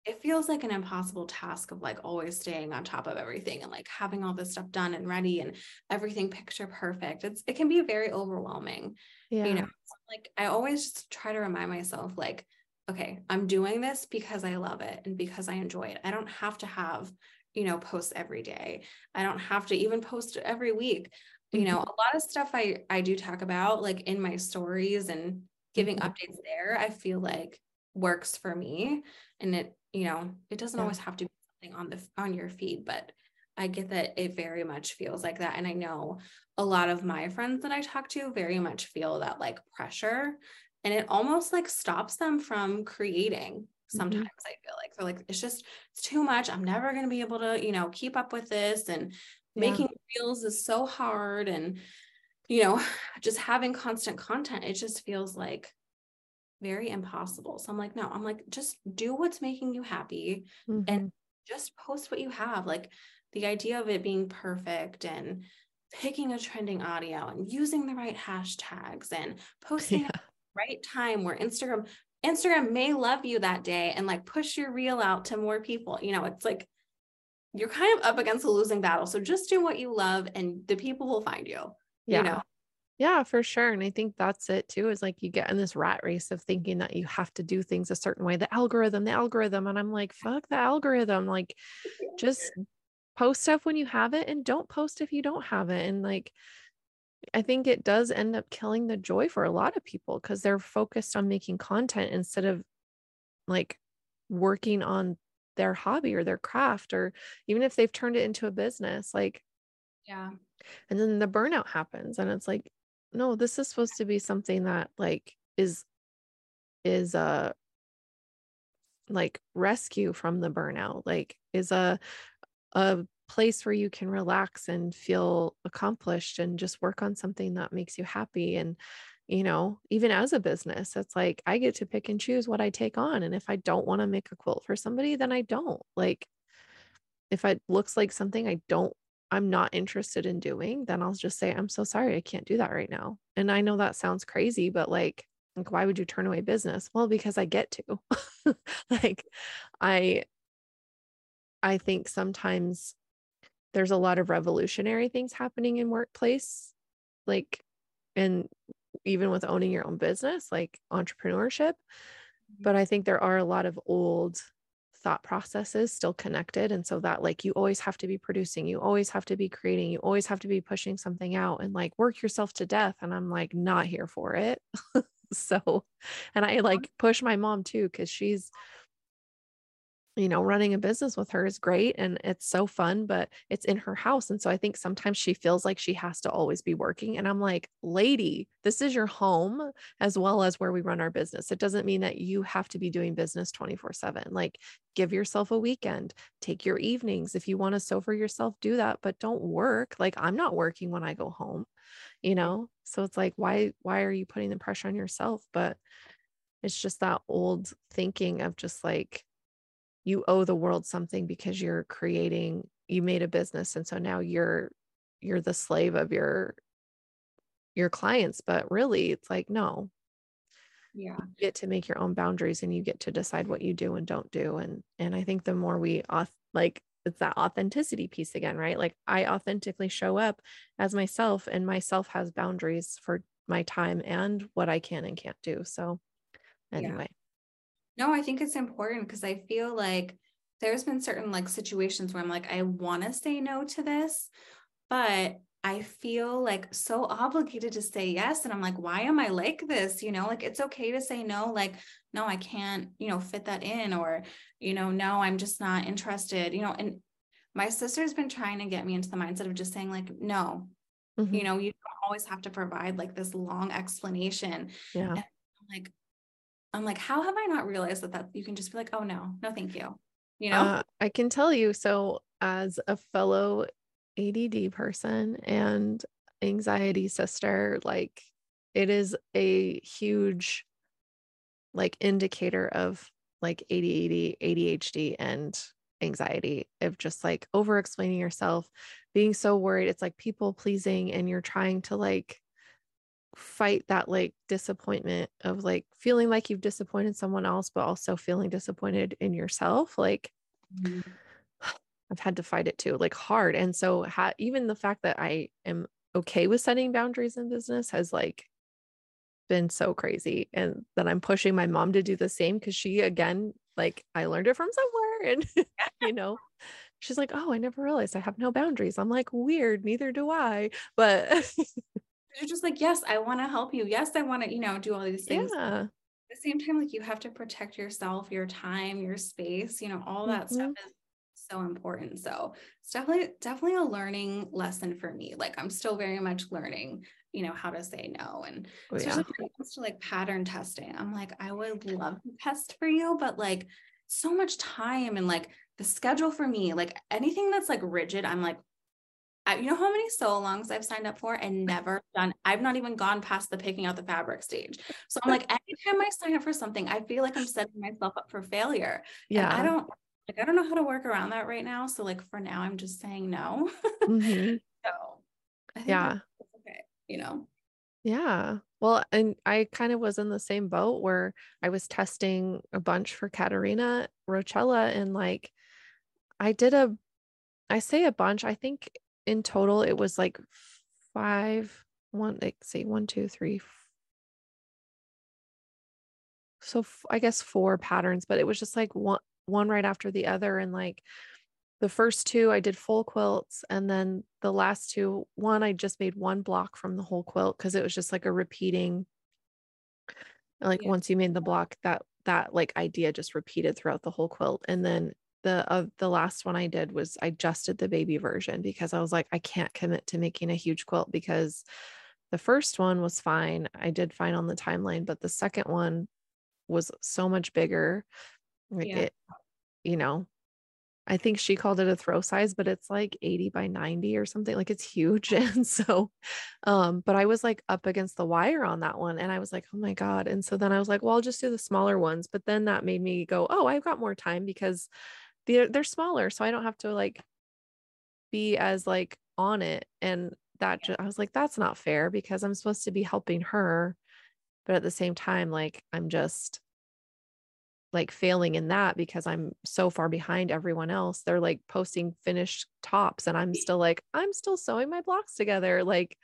it feels like an impossible task of like always staying on top of everything and like having all this stuff done and ready and everything picture perfect it's it can be very overwhelming yeah. you know like i always just try to remind myself like okay, I'm doing this because I love it and because I enjoy it. I don't have to have, you know, posts every day. I don't have to even post every week. You know, mm-hmm. a lot of stuff I I do talk about like in my stories and giving mm-hmm. updates there, I feel like works for me and it, you know, it doesn't yeah. always have to be something on the on your feed, but I get that it very much feels like that and I know a lot of my friends that I talk to very much feel that like pressure and it almost like stops them from creating sometimes mm-hmm. i feel like they're like it's just it's too much i'm never going to be able to you know keep up with this and yeah. making reels is so hard and you know <sighs> just having constant content it just feels like very impossible so i'm like no i'm like just do what's making you happy mm-hmm. and just post what you have like the idea of it being perfect and picking a trending audio and using the right hashtags and posting <laughs> yeah right time where Instagram Instagram may love you that day and like push your reel out to more people. You know, it's like you're kind of up against a losing battle. So just do what you love and the people will find you. Yeah. You know? Yeah, for sure. And I think that's it too, is like you get in this rat race of thinking that you have to do things a certain way, the algorithm, the algorithm. And I'm like, fuck the algorithm. Like <laughs> just post stuff when you have it and don't post if you don't have it. And like I think it does end up killing the joy for a lot of people because they're focused on making content instead of like working on their hobby or their craft or even if they've turned it into a business like yeah. and then the burnout happens and it's like no this is supposed to be something that like is is a like rescue from the burnout like is a a place where you can relax and feel accomplished and just work on something that makes you happy. And you know even as a business it's like i get to pick and choose what i take on. And if i don't want to make a quilt for somebody then i don't. Like if it looks like something i don't i'm not interested in doing then i'll just say i'm so sorry i can't do that right now. And i know that sounds crazy but like like why would you turn away business? Well because i get to. <laughs> Like i i think sometimes there's a lot of revolutionary things happening in workplace like and even with owning your own business like entrepreneurship mm-hmm. but i think there are a lot of old thought processes still connected and so that like you always have to be producing you always have to be creating you always have to be pushing something out and like work yourself to death and i'm like not here for it <laughs> so and i like push my mom too cuz she's you know, running a business with her is great and it's so fun, but it's in her house. And so I think sometimes she feels like she has to always be working. And I'm like, lady, this is your home as well as where we run our business. It doesn't mean that you have to be doing business 24 7. Like, give yourself a weekend, take your evenings. If you want to sew for yourself, do that, but don't work. Like, I'm not working when I go home, you know? So it's like, why, why are you putting the pressure on yourself? But it's just that old thinking of just like, you owe the world something because you're creating you made a business and so now you're you're the slave of your your clients but really it's like no. Yeah. You get to make your own boundaries and you get to decide what you do and don't do and and i think the more we off like it's that authenticity piece again right? Like i authentically show up as myself and myself has boundaries for my time and what i can and can't do so anyway no, I think it's important because I feel like there's been certain like situations where I'm like, I want to say no to this, but I feel like so obligated to say yes. And I'm like, why am I like this? You know, like it's okay to say no, like, no, I can't, you know, fit that in, or, you know, no, I'm just not interested, you know. And my sister's been trying to get me into the mindset of just saying, like, no, mm-hmm. you know, you don't always have to provide like this long explanation. Yeah. like, I'm like, how have I not realized that that you can just be like, oh no, no, thank you. You know, uh, I can tell you. So, as a fellow ADD person and anxiety sister, like it is a huge like indicator of like ADHD, ADHD and anxiety of just like over explaining yourself, being so worried. It's like people pleasing and you're trying to like fight that like disappointment of like feeling like you've disappointed someone else, but also feeling disappointed in yourself. Like mm-hmm. <sighs> I've had to fight it too, like hard. And so ha- even the fact that I am okay with setting boundaries in business has like been so crazy. And that I'm pushing my mom to do the same because she again, like I learned it from somewhere. <laughs> And you know, she's like, Oh, I never realized I have no boundaries. I'm like, weird, neither do I. But <laughs> you're just like, yes, I want to help you. Yes, I want to, you know, do all these things. Yeah. At the same time, like you have to protect yourself, your time, your space, you know, all that mm-hmm. stuff is so important. So it's definitely, definitely a learning lesson for me. Like I'm still very much learning, you know, how to say no. And oh, especially yeah. when it comes to like pattern testing, I'm like, I would love to test for you, but like so much time and like the schedule for me, like anything that's like rigid, I'm like, I, you know how many sew alongs I've signed up for and <laughs> never done? I've not even gone past the picking out the fabric stage. So I'm <laughs> like, anytime I sign up for something, I feel like I'm setting myself up for failure. Yeah. And I don't like, I don't know how to work around that right now. So like for now, I'm just saying no. Mm-hmm. <laughs> so yeah. Okay. You know? Yeah. Well, and I kind of was in the same boat where I was testing a bunch for Katarina Roccella and like I did a I say a bunch. I think in total it was like five one like say one two three so f- i guess four patterns but it was just like one one right after the other and like the first two i did full quilts and then the last two one i just made one block from the whole quilt because it was just like a repeating like yeah. once you made the block that that like idea just repeated throughout the whole quilt and then the uh, the last one I did was I just did the baby version because I was like I can't commit to making a huge quilt because the first one was fine. I did fine on the timeline, but the second one was so much bigger. Yeah. It, you know, I think she called it a throw size, but it's like 80 by 90 or something. Like it's huge. <laughs> And so, um, but I was like up against the wire on that one and I was like, oh my God. And so then I was like, well, I'll just do the smaller ones. But then that made me go, oh, I've got more time because they're they're smaller so i don't have to like be as like on it and that just, i was like that's not fair because i'm supposed to be helping her but at the same time like i'm just like failing in that because i'm so far behind everyone else they're like posting finished tops and i'm still like i'm still sewing my blocks together like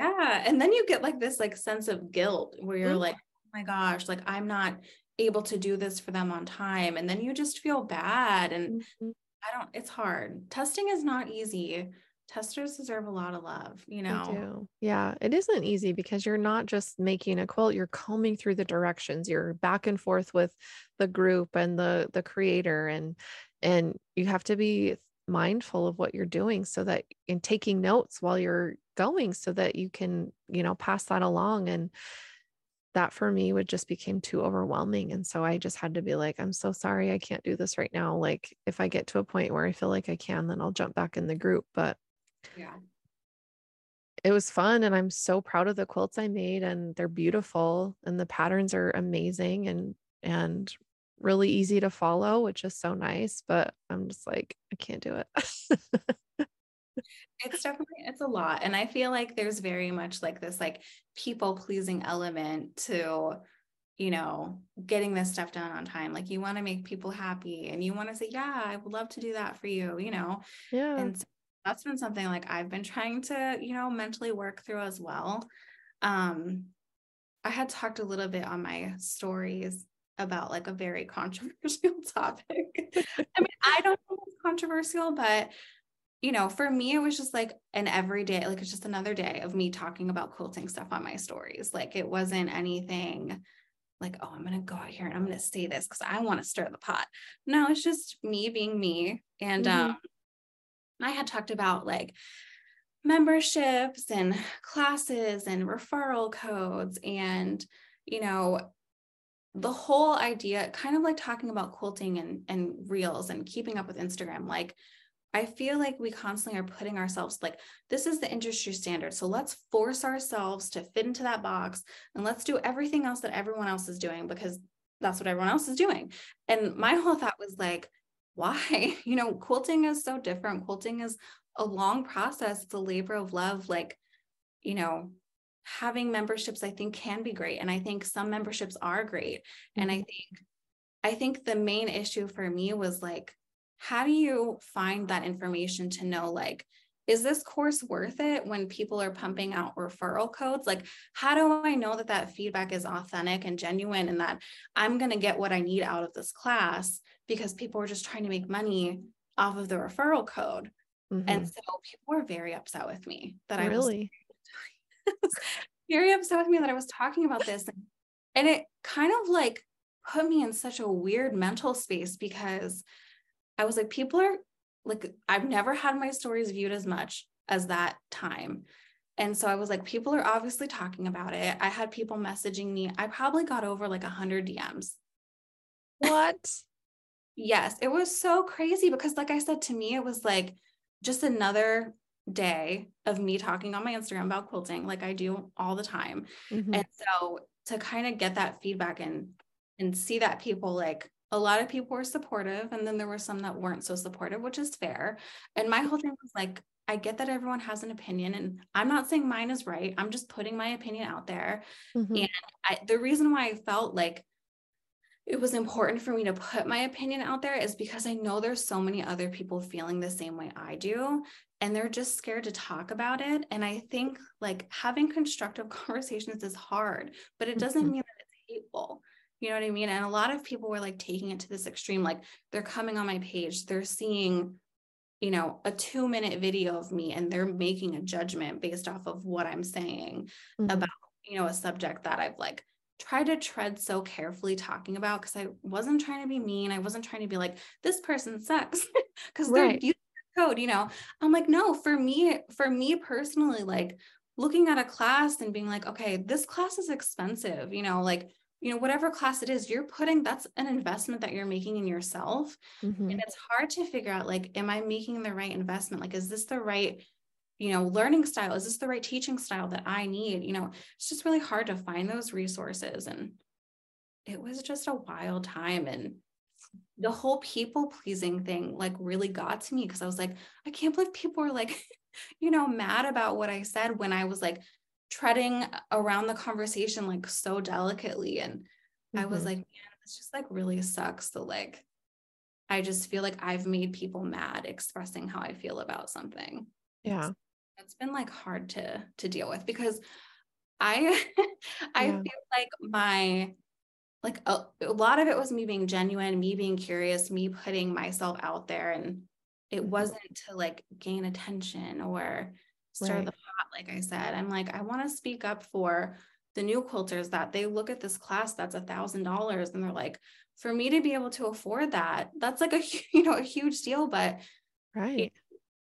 yeah and then you get like this like sense of guilt where you're mm-hmm. like oh my gosh like i'm not able to do this for them on time and then you just feel bad and mm-hmm. i don't it's hard. Testing is not easy. Testers deserve a lot of love you know? yeah it isn't easy because you're not just making a quilt you're combing through the directions you're back and forth with the group and the the creator and and you have to be mindful of what you're doing so that in taking notes while you're going so that you can you know pass that along and that for me would just became too overwhelming and so i just had to be like i'm so sorry i can't do this right now like if i get to a point where i feel like i can then i'll jump back in the group but yeah. it was fun and i'm so proud of the quilts i made and they're beautiful and the patterns are amazing and and really easy to follow which is so nice but i'm just like i can't do it <laughs> it's definitely it's a lot and i feel like there's very much like this like people pleasing element to you know getting this stuff done on time. Like you want to make people happy and you want to say yeah i would love to do that for you you know? Yeah. And so that's been something like i've been trying to you know mentally work through as well. Um i had talked a little bit on my stories about like a very <laughs> controversial topic. I mean i don't know it's controversial but you know, for me, it was just like an everyday, like it's just another day of me talking about quilting stuff on my stories. Like it wasn't anything like, oh, I'm going to go out here and I'm going to say this because I want to stir the pot. No, it's just me being me. And mm-hmm. um, I had talked about like memberships and classes and referral codes and, you know, the whole idea, kind of like talking about quilting and, and reels and keeping up with Instagram, like I feel like we constantly are putting ourselves like, this is the industry standard. So let's force ourselves to fit into that box and let's do everything else that everyone else is doing because that's what everyone else is doing. And my whole thought was like, why? <laughs> You know, quilting is so different. Quilting is a long process, it's a labor of love. Like, you know, having memberships, I think, can be great. And I think some memberships are great. Mm-hmm. And I mm-hmm. think, I think the main issue for me was like, how do you find that information to know, like, is this course worth it when people are pumping out referral codes? Like, how do I know that that feedback is authentic and genuine and that I'm going to get what I need out of this class because people are just trying to make money off of the referral code? Mm-hmm. And so people were very upset with me that I really was <laughs> very upset with me that I was talking about this. And, and it kind of like put me in such a weird mental space because I was like, people are like, I've never had my stories viewed as much as that time. And so I was like, people are obviously talking about it. I had people messaging me. I probably got over like a hundred DMs. What? yes, it was so crazy because, like I said, to me, it was like, just another day of me talking on my Instagram about quilting like I do all the time. Mm-hmm. And so to kind of get that feedback and and see that people like a lot of people were supportive and then there were some that weren't so supportive, which is fair. And my whole thing was like I get that everyone has an opinion and I'm not saying mine is right. I'm just putting my opinion out there. Mm-hmm. And I, the reason why I felt like it was important for me to put my opinion out there is because I know there's so many other people feeling the same way I do and they're just scared to talk about it and I think like having constructive <laughs> conversations is hard but it doesn't mm-hmm. mean that it's hateful you know what I mean and a lot of people were like taking it to this extreme like they're coming on my page they're seeing you know a 2 minute video of me and they're making a judgment based off of what I'm saying mm-hmm. about you know a subject that I've like try to tread so carefully talking about because I wasn't trying to be mean. I wasn't trying to be like, this person sucks <laughs> because right. they're using code, you know. I'm like, no, for me, for me personally, like looking at a class and being like, okay, this class is expensive, you know, like, you know, whatever class it is, you're putting that's an investment that you're making in yourself. Mm-hmm. And it's hard to figure out like, am I making the right investment? Like, is this the right you know learning style is this the right teaching style that i need you know it's just really hard to find those resources and it was just a wild time and the whole people pleasing thing like really got to me because i was like i can't believe people are like <laughs> you know mad about what i said when i was like treading around the conversation like so delicately and mm-hmm. i was mm-hmm. like man this just like really sucks to like i just feel like i've made people mad expressing how i feel about something yeah it's been like hard to to deal with because i <laughs> i yeah. feel like my like a, a, lot of it was me being genuine me being curious me putting myself out there and it wasn't to like gain attention or stir right. the pot like i said i'm like i want to speak up for the new quilters that they look at this class that's a thousand dollars and they're like for me to be able to afford that that's like a <laughs> you know a huge deal but right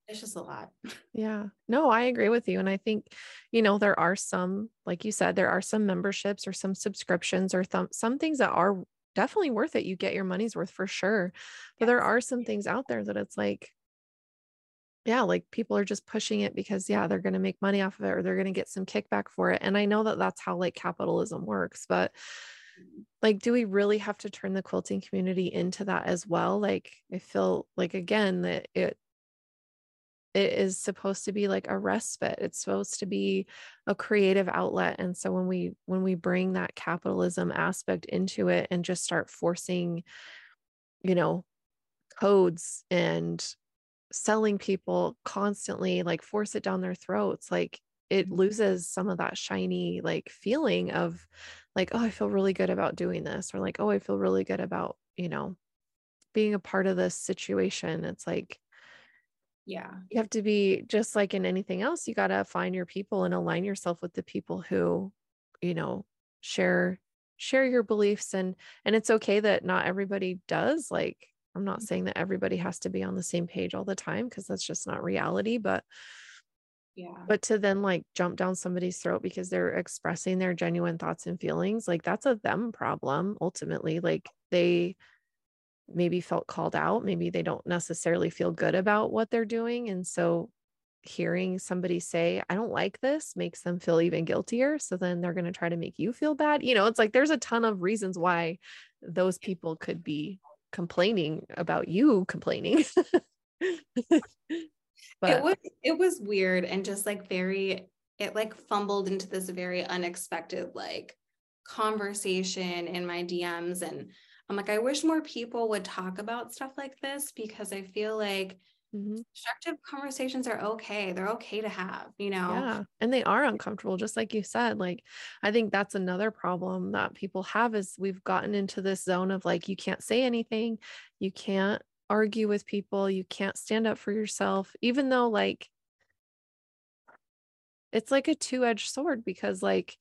it's just a lot. <laughs> Yeah. No, I agree with you. And I think, you know, there are some, like you said, there are some memberships or some subscriptions or th- some things that are definitely worth it. You get your money's worth for sure. But yes. there are some things out there that it's like, yeah, like people are just pushing it because, yeah, they're going to make money off of it or they're going to get some kickback for it. And I know that that's how like capitalism works. But mm-hmm. like, do we really have to turn the quilting community into that as well? Like, I feel like, again, that it, it is supposed to be like a respite it's supposed to be a creative outlet and so when we when we bring that capitalism aspect into it and just start forcing you know codes and selling people constantly like force it down their throats like it mm-hmm. loses some of that shiny like feeling of like oh i feel really good about doing this or like oh i feel really good about you know being a part of this situation it's like yeah you have to be just like in anything else you got to find your people and align yourself with the people who you know share share your beliefs and and it's okay that not everybody does like i'm not saying that everybody has to be on the same page all the time because that's just not reality but yeah but to then like jump down somebody's throat because they're expressing their genuine thoughts and feelings like that's a them problem ultimately like they maybe felt called out maybe they don't necessarily feel good about what they're doing and so hearing somebody say, I don't like this makes them feel even guiltier. So then they're going to try to make you feel bad. You know, it's like there's a ton of reasons why those people could be complaining about you complaining. <laughs> but it was it was weird and just like very it like fumbled into this very unexpected like conversation in my DMs and I'm like I wish more people would talk about stuff like this because I feel like mm-hmm. constructive conversations are okay. They're okay to have, you know. Yeah. And they are uncomfortable just like you said. Like I think that's another problem that people have is we've gotten into this zone of like you can't say anything, you can't argue with people, you can't stand up for yourself even though like it's like a two-edged sword because like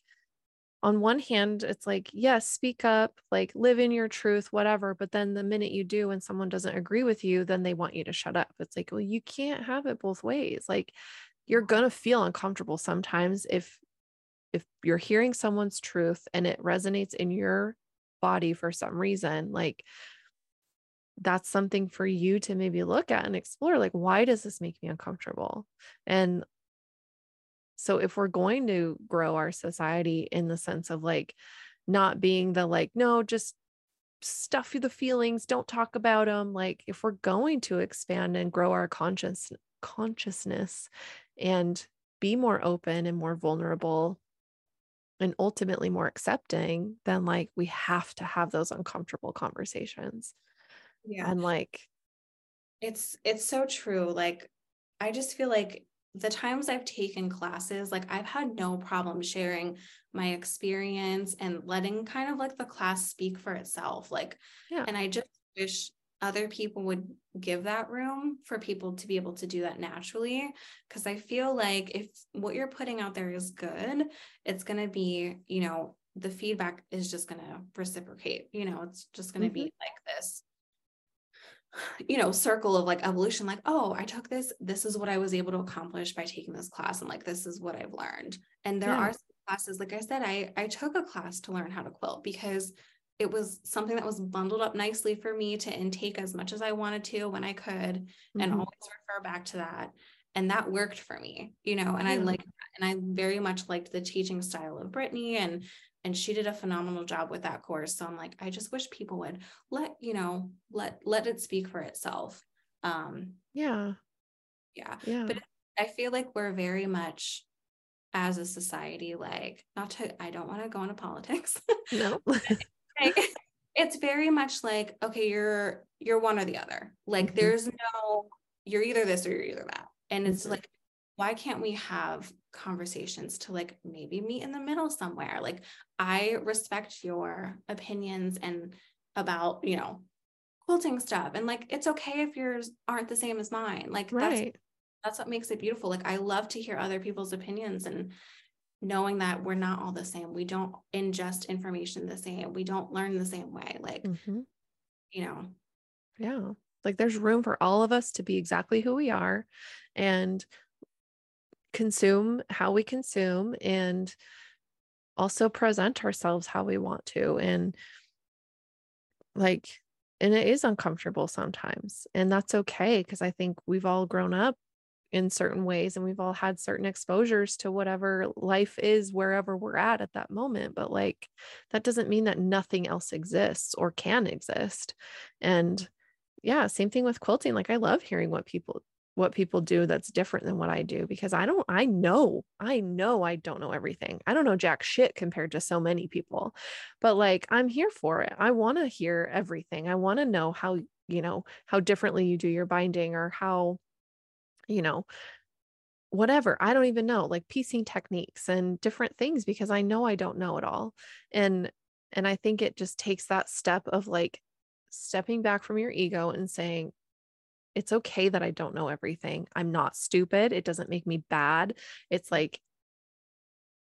on one hand it's like yes speak up like live in your truth whatever but then the minute you do and someone doesn't agree with you then they want you to shut up. It's like well you can't have it both ways. Like you're going to feel uncomfortable sometimes if if you're hearing someone's truth and it resonates in your body for some reason like that's something for you to maybe look at and explore like why does this make me uncomfortable? And so if we're going to grow our society in the sense of like not being the like, no, just stuff the feelings, don't talk about them. Like if we're going to expand and grow our conscious consciousness and be more open and more vulnerable and ultimately more accepting, then like we have to have those uncomfortable conversations. Yeah. And like it's it's so true. Like I just feel like the times I've taken classes, like I've had no problem sharing my experience and letting kind of like the class speak for itself. Like, yeah. and I just wish other people would give that room for people to be able to do that naturally. Cause I feel like if what you're putting out there is good, it's going to be, you know, the feedback is just going to reciprocate, you know, it's just going to mm-hmm. be like this you know circle of like evolution like oh i took this this is what i was able to accomplish by taking this class and like this is what i've learned and there yeah. are classes like i said i i took a class to learn how to quilt because it was something that was bundled up nicely for me to intake as much as i wanted to when i could mm-hmm. and always refer back to that and that worked for me you know and yeah. i like and i very much liked the teaching style of brittany and and she did a phenomenal job with that course. So i'm like i just wish people would let you know let let it speak for itself. Um yeah. yeah. Yeah. But i feel like we're very much as a society like not to i don't want to go into politics. <laughs> No. Like, it's very much like okay you're you're one or the other. Like mm-hmm. there's no you're either this or you're either that. And it's mm-hmm. like why can't we have conversations to like maybe meet in the middle somewhere? Like i respect your opinions and about you know quilting stuff and like it's okay if yours aren't the same as mine. Like right. that's that's what makes it beautiful. Like i love to hear other people's opinions and knowing that we're not all the same. We don't ingest information the same. We don't learn the same way. Like mm-hmm. you know. Yeah. Like there's room for all of us to be exactly who we are and consume how we consume and also present ourselves how we want to and like and it is uncomfortable sometimes and that's okay because i think we've all grown up in certain ways and we've all had certain exposures to whatever life is wherever we're at at that moment but like that doesn't mean that nothing else exists or can exist and yeah same thing with quilting like i love hearing what people what people do that's different than what I do because I don't, I know, I know I don't know everything. I don't know jack shit compared to so many people, but like I'm here for it. I want to hear everything. I want to know how, you know, how differently you do your binding or how, you know, whatever. I don't even know, like piecing techniques and different things because I know I don't know it all. And, and I think it just takes that step of like stepping back from your ego and saying, it's okay that I don't know everything. I'm not stupid. It doesn't make me bad. It's like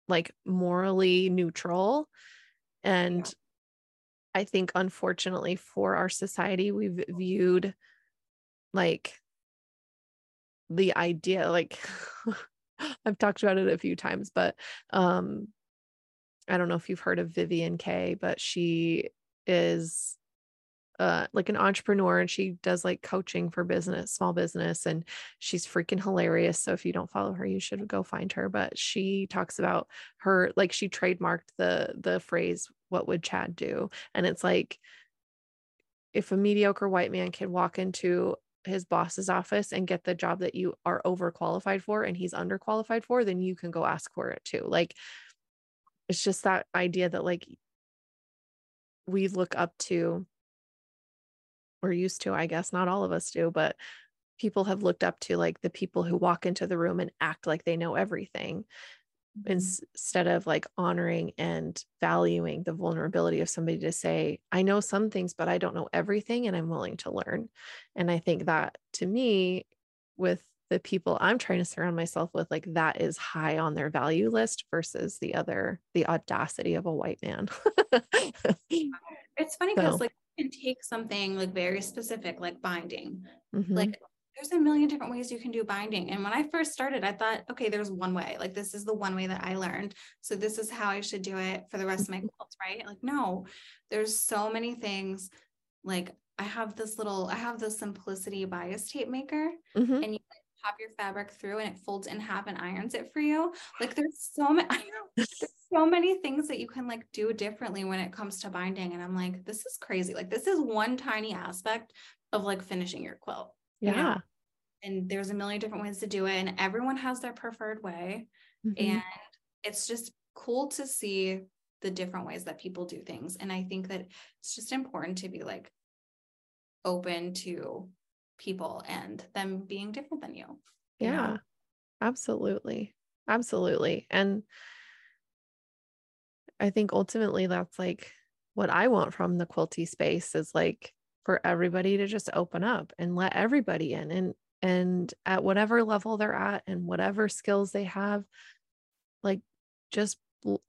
like morally neutral. And yeah. I think unfortunately for our society we've viewed like the idea like <laughs> I've talked about it a few times but um I don't know if you've heard of Vivian Kaye but she is uh like an entrepreneur and she does like coaching for business small business and she's freaking hilarious so if you don't follow her you should go find her but she talks about her like she trademarked the the phrase what would chad do? and it's like if a mediocre white man can walk into his boss's office and get the job that you are overqualified for and he's underqualified for then you can go ask for it too like it's just that idea that like we look up to or used to, I guess. Not all of us do, but people have looked up to like the people who walk into the room and act like they know everything mm-hmm. instead of like honoring and valuing the vulnerability of somebody to say, I know some things, but I don't know everything and I'm willing to learn. And I think that to me, with the people I'm trying to surround myself with, like that is high on their value list versus the other, the audacity of a white man. <laughs> it's funny because so. like can take something like very specific, like binding. Mm-hmm. Like there's a million different ways you can do binding. And when I first started, I thought, okay, there's one way. Like this is the one way that I learned. So this is how I should do it for the rest of my mm-hmm. quilts, right? Like, no, there's so many things. Like I have this little, I have this simplicity bias tape maker, mm-hmm. and you pop your fabric through and it folds in half and irons it for you. Like there's so many, <laughs> there's so many things that you can like do differently when it comes to binding. And I'm like, this is crazy. Like this is one tiny aspect of like finishing your quilt. Yeah. You know? And there's a million different ways to do it. And everyone has their preferred way. Mm-hmm. And it's just cool to see the different ways that people do things. And I think that it's just important to be like open to people and them being different than you. you yeah, know? absolutely. Absolutely. And I think ultimately that's like what I want from the quilty space is like for everybody to just open up and let everybody in and and at whatever level they're at and whatever skills they have like just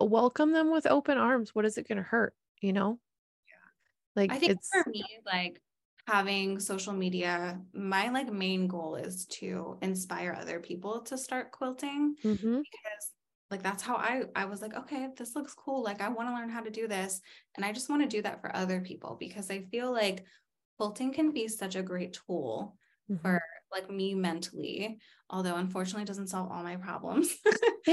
welcome them with open arms what is it going to hurt you know yeah like I think it's for me like having social media my like main goal is to inspire other people to start quilting mm-hmm. because like that's how I I was like okay this looks cool like I want to learn how to do this and I just want to do that for other people because I feel like quilting can be such a great tool mm-hmm. for like me mentally although unfortunately it doesn't solve all my problems. <laughs>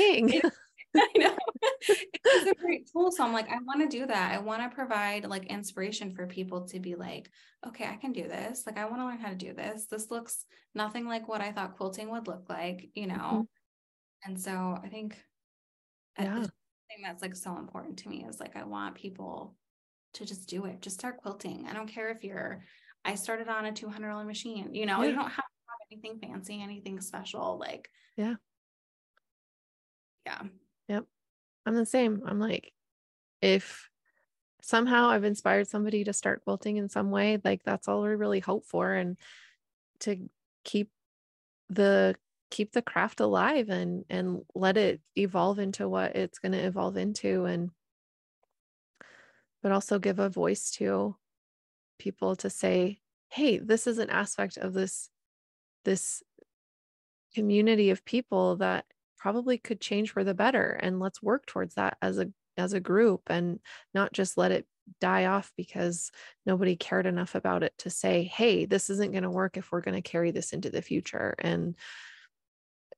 <laughs> I know <laughs> it's a great tool. So I'm like, I want to do that. I want to provide like inspiration for people to be like, okay, I can do this. Like, I want to learn how to do this. This looks nothing like what I thought quilting would look like, you know? Mm-hmm. And so I think yeah. thing that's like so important to me is like, I want people to just do it. Just start quilting. I don't care if you're, I started on a $200 machine, you know, yeah. you don't have to have anything fancy, anything special. Like, yeah. Yeah. Yep. I'm the same. I'm like, if somehow I've inspired somebody to start quilting in some way, like that's all we really hope for. And to keep the keep the craft alive and and let it evolve into what it's going to evolve into and but also give a voice to people to say hey this is an aspect of this this community of people that probably could change for the better and let's work towards that as a as a group and not just let it die off because nobody cared enough about it to say hey this isn't going to work if we're going to carry this into the future. And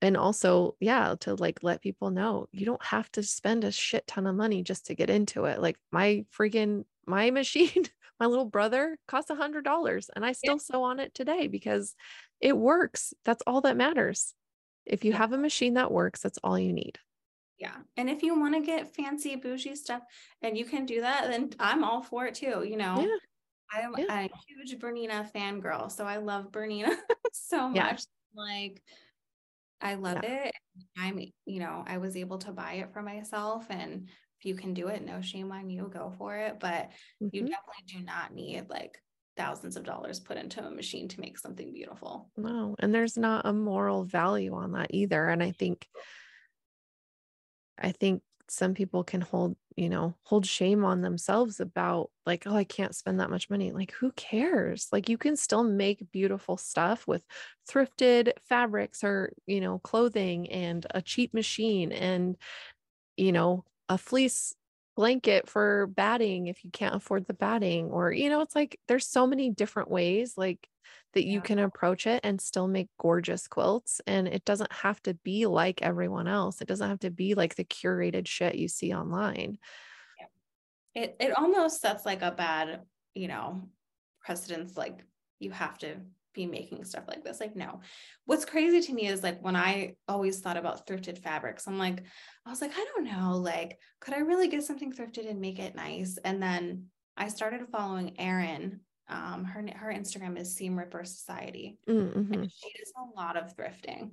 and also yeah to like let people know you don't have to spend a shit ton of money just to get into it. Like my freaking my <laughs> machine my little brother cost a hundred dollars and i still yeah. sew on it today because it works. That's all that matters if you have a machine that works, that's all you need. Yeah. And if you want to get fancy bougie stuff and you can do that, then I'm all for it too. You know, yeah. I'm yeah. a huge Bernina fangirl. So I love Bernina <laughs> so much. Yeah. Like, I love it. I'm, you know, I was able to buy it for myself. And if you can do it, no shame on you, go for it. But mm-hmm. you definitely do not need like thousands of dollars put into a machine to make something beautiful. No, and there's not a moral value on that either. And I think, I think some people can hold, you know, hold shame on themselves about like, oh, I can't spend that much money. Like, who cares? Like, you can still make beautiful stuff with thrifted fabrics or, you know, clothing and a cheap machine and, you know, a fleece blanket for batting if you can't afford the batting or you know it's like there's so many different ways like that you Yeah. can approach it and still make gorgeous quilts and it doesn't have to be like everyone else it doesn't have to be like the curated shit you see online it it almost sets like a bad, you know, precedence like you have to be making stuff like this. Like, no. What's crazy to me is like when I always thought about thrifted fabrics, I'm like, I was like, I don't know, like, could I really get something thrifted and make it nice? And then I started following Erin. Um, her her Instagram is Seam Ripper Society, Mm-hmm. and she does a lot of thrifting.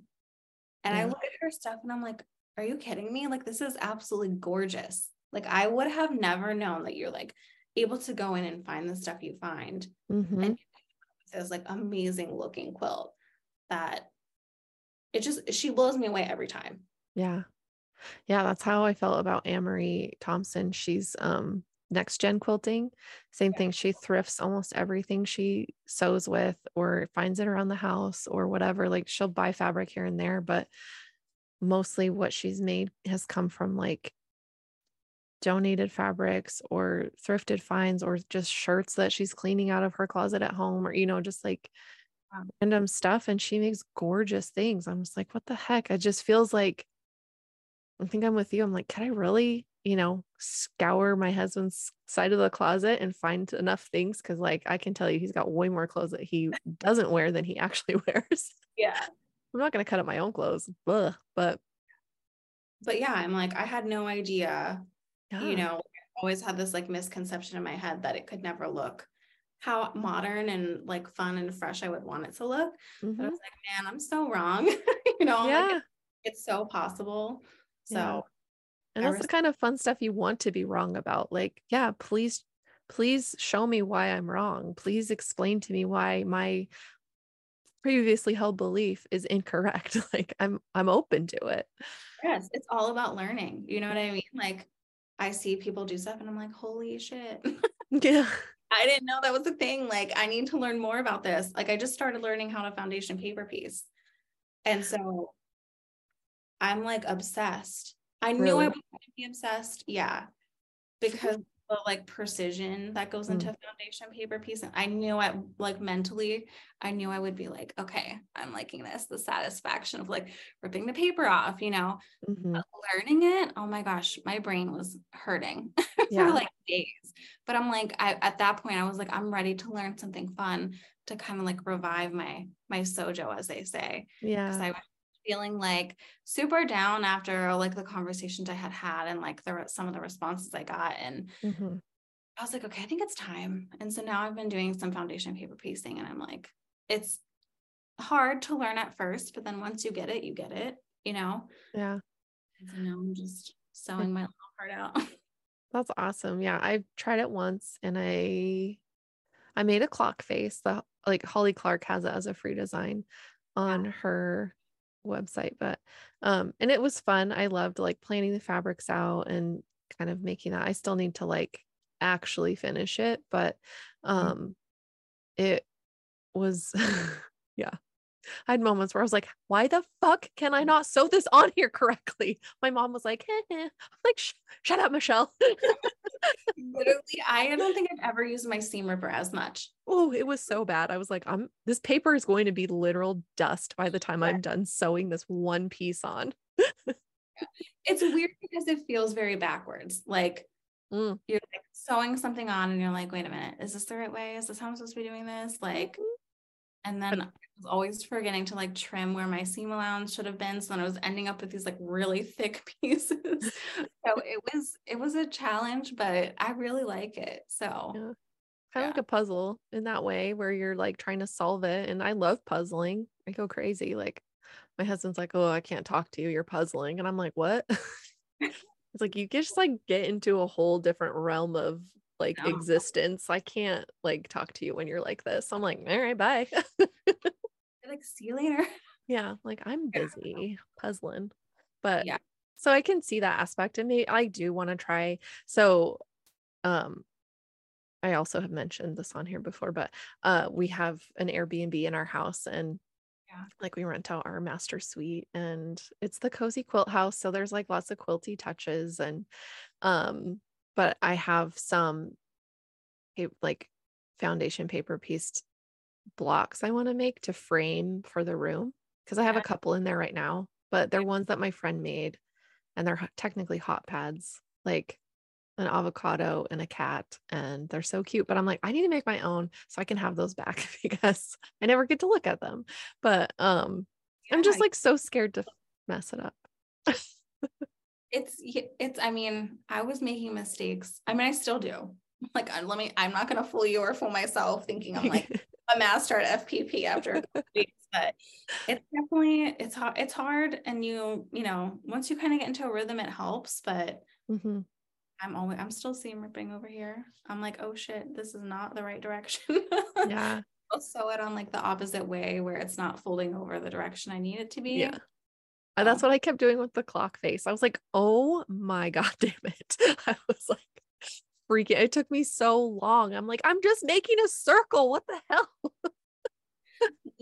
And I look at her stuff and I'm like, are you kidding me? Like, this is absolutely gorgeous. Like, I would have never known that you're like able to go in and find the stuff you find Mm-hmm. and this like amazing looking quilt that it just she blows me away every time. Yeah. Yeah, that's how I felt about Amory Thompson. She's um next gen quilting. Same Yeah. thing. She thrifts almost everything she sews with or finds it around the house or whatever. Like she'll buy fabric here and there, but mostly what she's made has come from like donated fabrics or thrifted finds or just shirts that she's cleaning out of her closet at home or you know just like Wow. random stuff and she makes gorgeous things. I'm just like what the heck? It just feels like I think I'm with you. I'm like, can I really, you know, scour my husband's side of the closet and find enough things? Cause like I can tell you he's got way more clothes that he doesn't wear than he actually <laughs> wears. Yeah. I'm not gonna cut up my own clothes, Ugh, but But yeah, I'm like, I had no idea, yeah. you know, I always had this like misconception in my head that it could never look how modern and like fun and fresh I would want it to look. But I was mm-hmm. like, man, I'm so wrong. <laughs> you know, yeah. like, it's so possible. So Yeah. And I that's the kind of fun stuff you want to be wrong about. Like, yeah, please, please show me why I'm wrong. Please explain to me why my previously held belief is incorrect. <laughs> Like I'm I'm open to it. yes, it's all about learning. You know what I mean? Like I see people do stuff and I'm like, holy shit. <laughs> Yeah. I didn't know that was a thing. Like, I need to learn more about this. Like, I just started learning how to foundation paper piece. And so I'm like obsessed. I knew I was going to be obsessed. Yeah. Because the like precision that goes Mm. into foundation paper piece. And I knew I like mentally, I knew I would be like, okay, I'm liking this. The satisfaction of like ripping the paper off, you know, Mhm. but learning it. Oh my gosh, my brain was hurting <laughs> Yeah. for like days. But I'm like, I at that point, I was like, I'm ready to learn something fun to kind of like revive my my sojo, as they say. yeah Because. I was feeling like super down after like the conversations I had had and like the some of the responses I got. And Mhm. I was like, okay, I think it's time. And so now I've been doing some foundation paper piecing, and I'm like, it's hard to learn at first, but then once you get it, you get it, you know. Yeah. And so now I'm just sewing my little heart out. <laughs> That's awesome. Yeah, I've tried it once and I I made a clock face. The like Holly Clark has it as a free design on her website, but um and it was fun. I loved like planning the fabrics out and kind of making that. I still need to like actually finish it, but um it was <laughs> yeah. I had moments where I was like, why the fuck can I not sew this on here correctly? My mom was like, "Heh heh." I'm like, "Sh- shut up, Michelle. <laughs> Literally, I don't think I've ever used my seam ripper as much. oh, it was so bad. I was like, I'm this paper is going to be literal dust by the time I'm done sewing this one piece on. It's weird because it feels very backwards. Like Mm. you're like sewing something on and you're like, wait a minute, is this the right way? Is this how I'm supposed to be doing this? Like, and then I was always forgetting to like trim where my seam allowance should have been. So then I was ending up with these like really thick <laughs> pieces. so it was it was a challenge, but I really like it. So Yeah. Kind Yeah. of like a puzzle in that way where you're like trying to solve it. And I love puzzling. I go crazy. Like my husband's like, Oh, I can't talk to you. You're puzzling. And I'm like, What? <laughs> it's like you just like get into a whole different realm of like No. existence. I can't like talk to you when you're like this. I'm like, all right, bye. like see you later. <laughs> yeah, like I'm busy puzzling. But Yeah. so I can see that aspect and maybe I do want to try. So um I also have mentioned this on here before, but uh we have an Airbnb in our house and Yeah. like we rent out our master suite and it's the cozy quilt house. So there's like lots of quilty touches and um but I have some like foundation paper pieced blocks I want to make to frame for the room because I have a couple in there right now, but they're ones that my friend made and they're technically hot pads, like an avocado and a cat, and they're so cute. But I'm like, I need to make my own so I can have those back <laughs> because I never get to look at them. But um, I'm just Yeah. like so scared to mess it up. It's it's i mean i was making mistakes i mean i still do like let me i'm not going to fool you or fool myself thinking i'm like <laughs> a master at fpp after a couple weeks but it's definitely it's hard it's hard and you you know once you kind of get into a rhythm it helps but Mhm. i'm always i'm still seam ripping over here i'm like oh shit this is not the right direction Yeah. <laughs> i'll sew it on like the opposite way where it's not folding over the direction i need it to be Yeah. Uh, That's what I kept doing with the clock face. I was like, oh my God <laughs> damn it. <laughs> I was like freaking it took me so long. I'm like, I'm just making a circle. What the hell?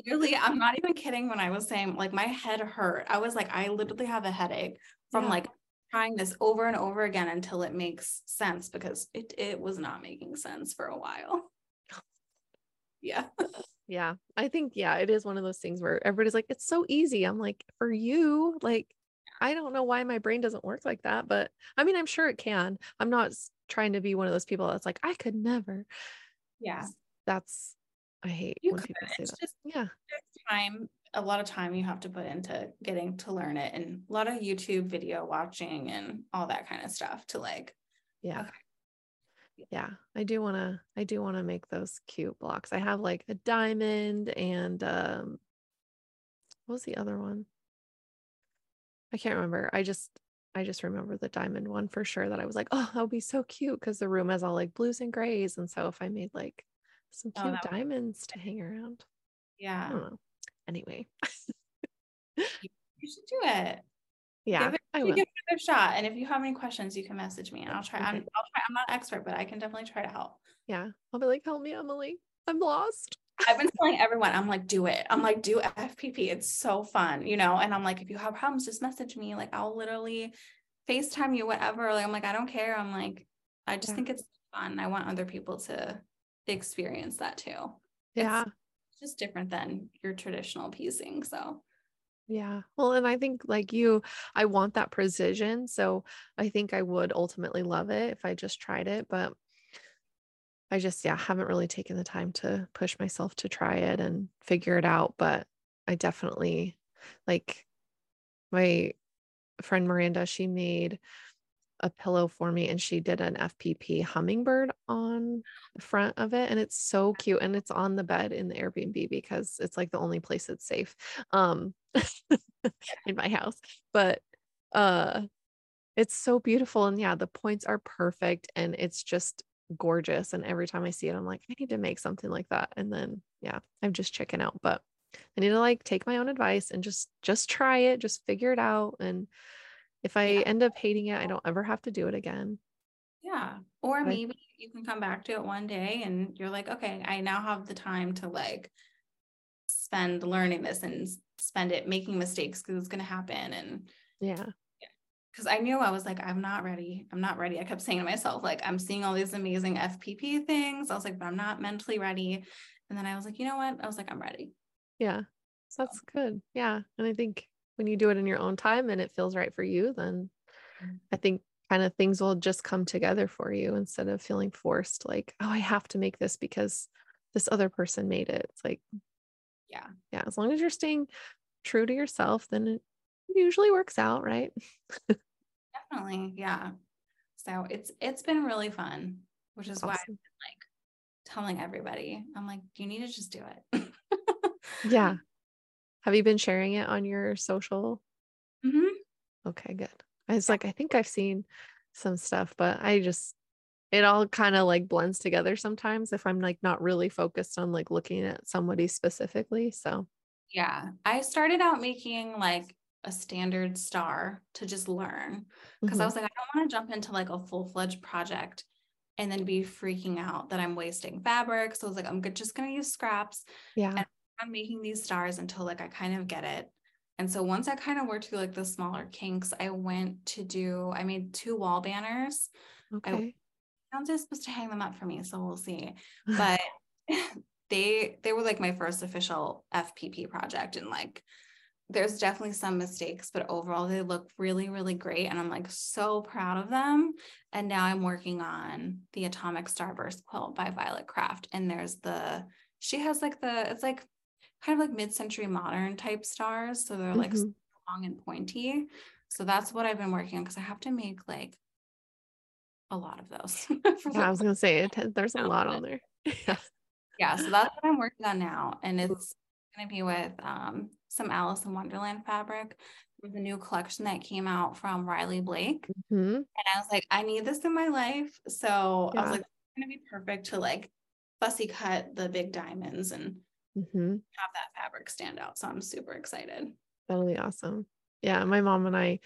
literally i'm not even kidding when i was saying like my head hurt i was like i literally have a headache from Yeah. like trying this over and over again until it makes sense because it it was not making sense for a while <laughs> yeah Yeah. I think, yeah, it is one of those things where everybody's like, it's so easy. I'm like, for you, like, I don't know why my brain doesn't work like that, but I mean, I'm sure it can. I'm not trying to be one of those people that's like, I could never. yeah That's, I hate you when could people say it's that. just Yeah. time a lot of time you have to put into getting to learn it and a lot of youtube video watching and all that kind of stuff to like Yeah. Okay. Yeah. I do want to I do want to make those cute blocks. I have like a diamond and um what was the other one? I can't remember. I just I just remember the diamond one for sure that I was like, "Oh, that would be so cute because the room has all like blues and grays and so if I made like some Oh, cute would- diamonds to hang around." I yeah don't know. Anyway, you should do it yeah, give it, I will. give it a shot. And if you have any questions, you can message me and I'll try. I'm, I'll try. I'm not an expert, but I can definitely try to help. Yeah. I'll be like, "Help me, Emily. I'm lost." I've been telling everyone, I'm like, do it. I'm like, do FPP. It's so fun, you know? And I'm like, if you have problems, just message me. Like, I'll literally FaceTime you, whatever. Like, I'm like, I don't care. I'm like, I just Yeah. think it's fun. I want other people to experience that too. Yeah. It's just different than your traditional piecing. So, Yeah. Well, and I think like you, I want that precision. So I think I would ultimately love it if I just tried it. But I just, yeah, haven't really taken the time to push myself to try it and figure it out. But I definitely like my friend Miranda, she made a pillow for me and she did an FPP hummingbird on the front of it and it's so cute and it's on the bed in the Airbnb because it's like the only place it's safe um <laughs> in my house but uh it's so beautiful and yeah the points are perfect and it's just gorgeous and every time I see it I'm like I need to make something like that and then yeah I'm just checking out but I need to like take my own advice and just just try it just figure it out and if I Yeah. end up hating it I don't ever have to do it again yeah. Or Right. maybe you can come back to it one day and you're like, okay, I now have the time to like spend learning this and spend it making mistakes because it's going to happen. And yeah because I knew I was like, I'm not ready. I'm not ready. I kept saying to myself, like, I'm seeing all these amazing FPP things. I was like, but I'm not mentally ready. And then I was like, you know what? I was like, I'm ready. yeah So, that's good yeah and I think when you do it in your own time and it feels right for you then Mm. I think kind of things will just come together for you instead of feeling forced like oh I have to make this because this other person made it it's like yeah. yeah as long as you're staying true to yourself then it usually works out right Definitely. Yeah. So it's it's been really fun, which is why I'm Awesome. like telling everybody. I'm like, you need to just do it. <laughs> yeah have you been sharing it on your social Mhm. Okay, good. I was like, I think I've seen some stuff, but I just it all kind of like blends together sometimes if I'm like not really focused on like looking at somebody specifically. So Yeah. I started out making like a standard star to just learn because I mhm, was like, I don't want to jump into like a full fledged project and then be freaking out that I'm wasting fabric. So I was like, I'm just going to use scraps. yeah, I'm making these stars until like I kind of get it. And so once I kind of worked through like the smaller kinks, I went to do, I made two wall banners. okay, fiance supposed to hang them up for me, so we'll see. <laughs> But <laughs> they they were like my first official FPP project, and like there's definitely some mistakes, but overall they look really, really great. And I'm like so proud of them. And now I'm working on the Atomic Starburst quilt by Violet Craft. And there's the, she has like the, it's like kind of like mid-century modern type stars. So they're like mm-hmm. long and pointy. So that's what I've been working on because I have to make like a lot of those. <laughs> yeah, I was gonna say it, <laughs> there's a lot on there. <laughs> yeah. Yeah. So that's what I'm working on now. And it's gonna be with um some Alice in Wonderland fabric. There's a new collection that came out from Riley Blake. Mm-hmm. And I was like, I need this in my life. So yeah. I was like, it's gonna be perfect to like fussy cut the big diamonds and mm-hmm. have that fabric stand out. So I'm super excited. That'll be awesome. Yeah, my mom and I,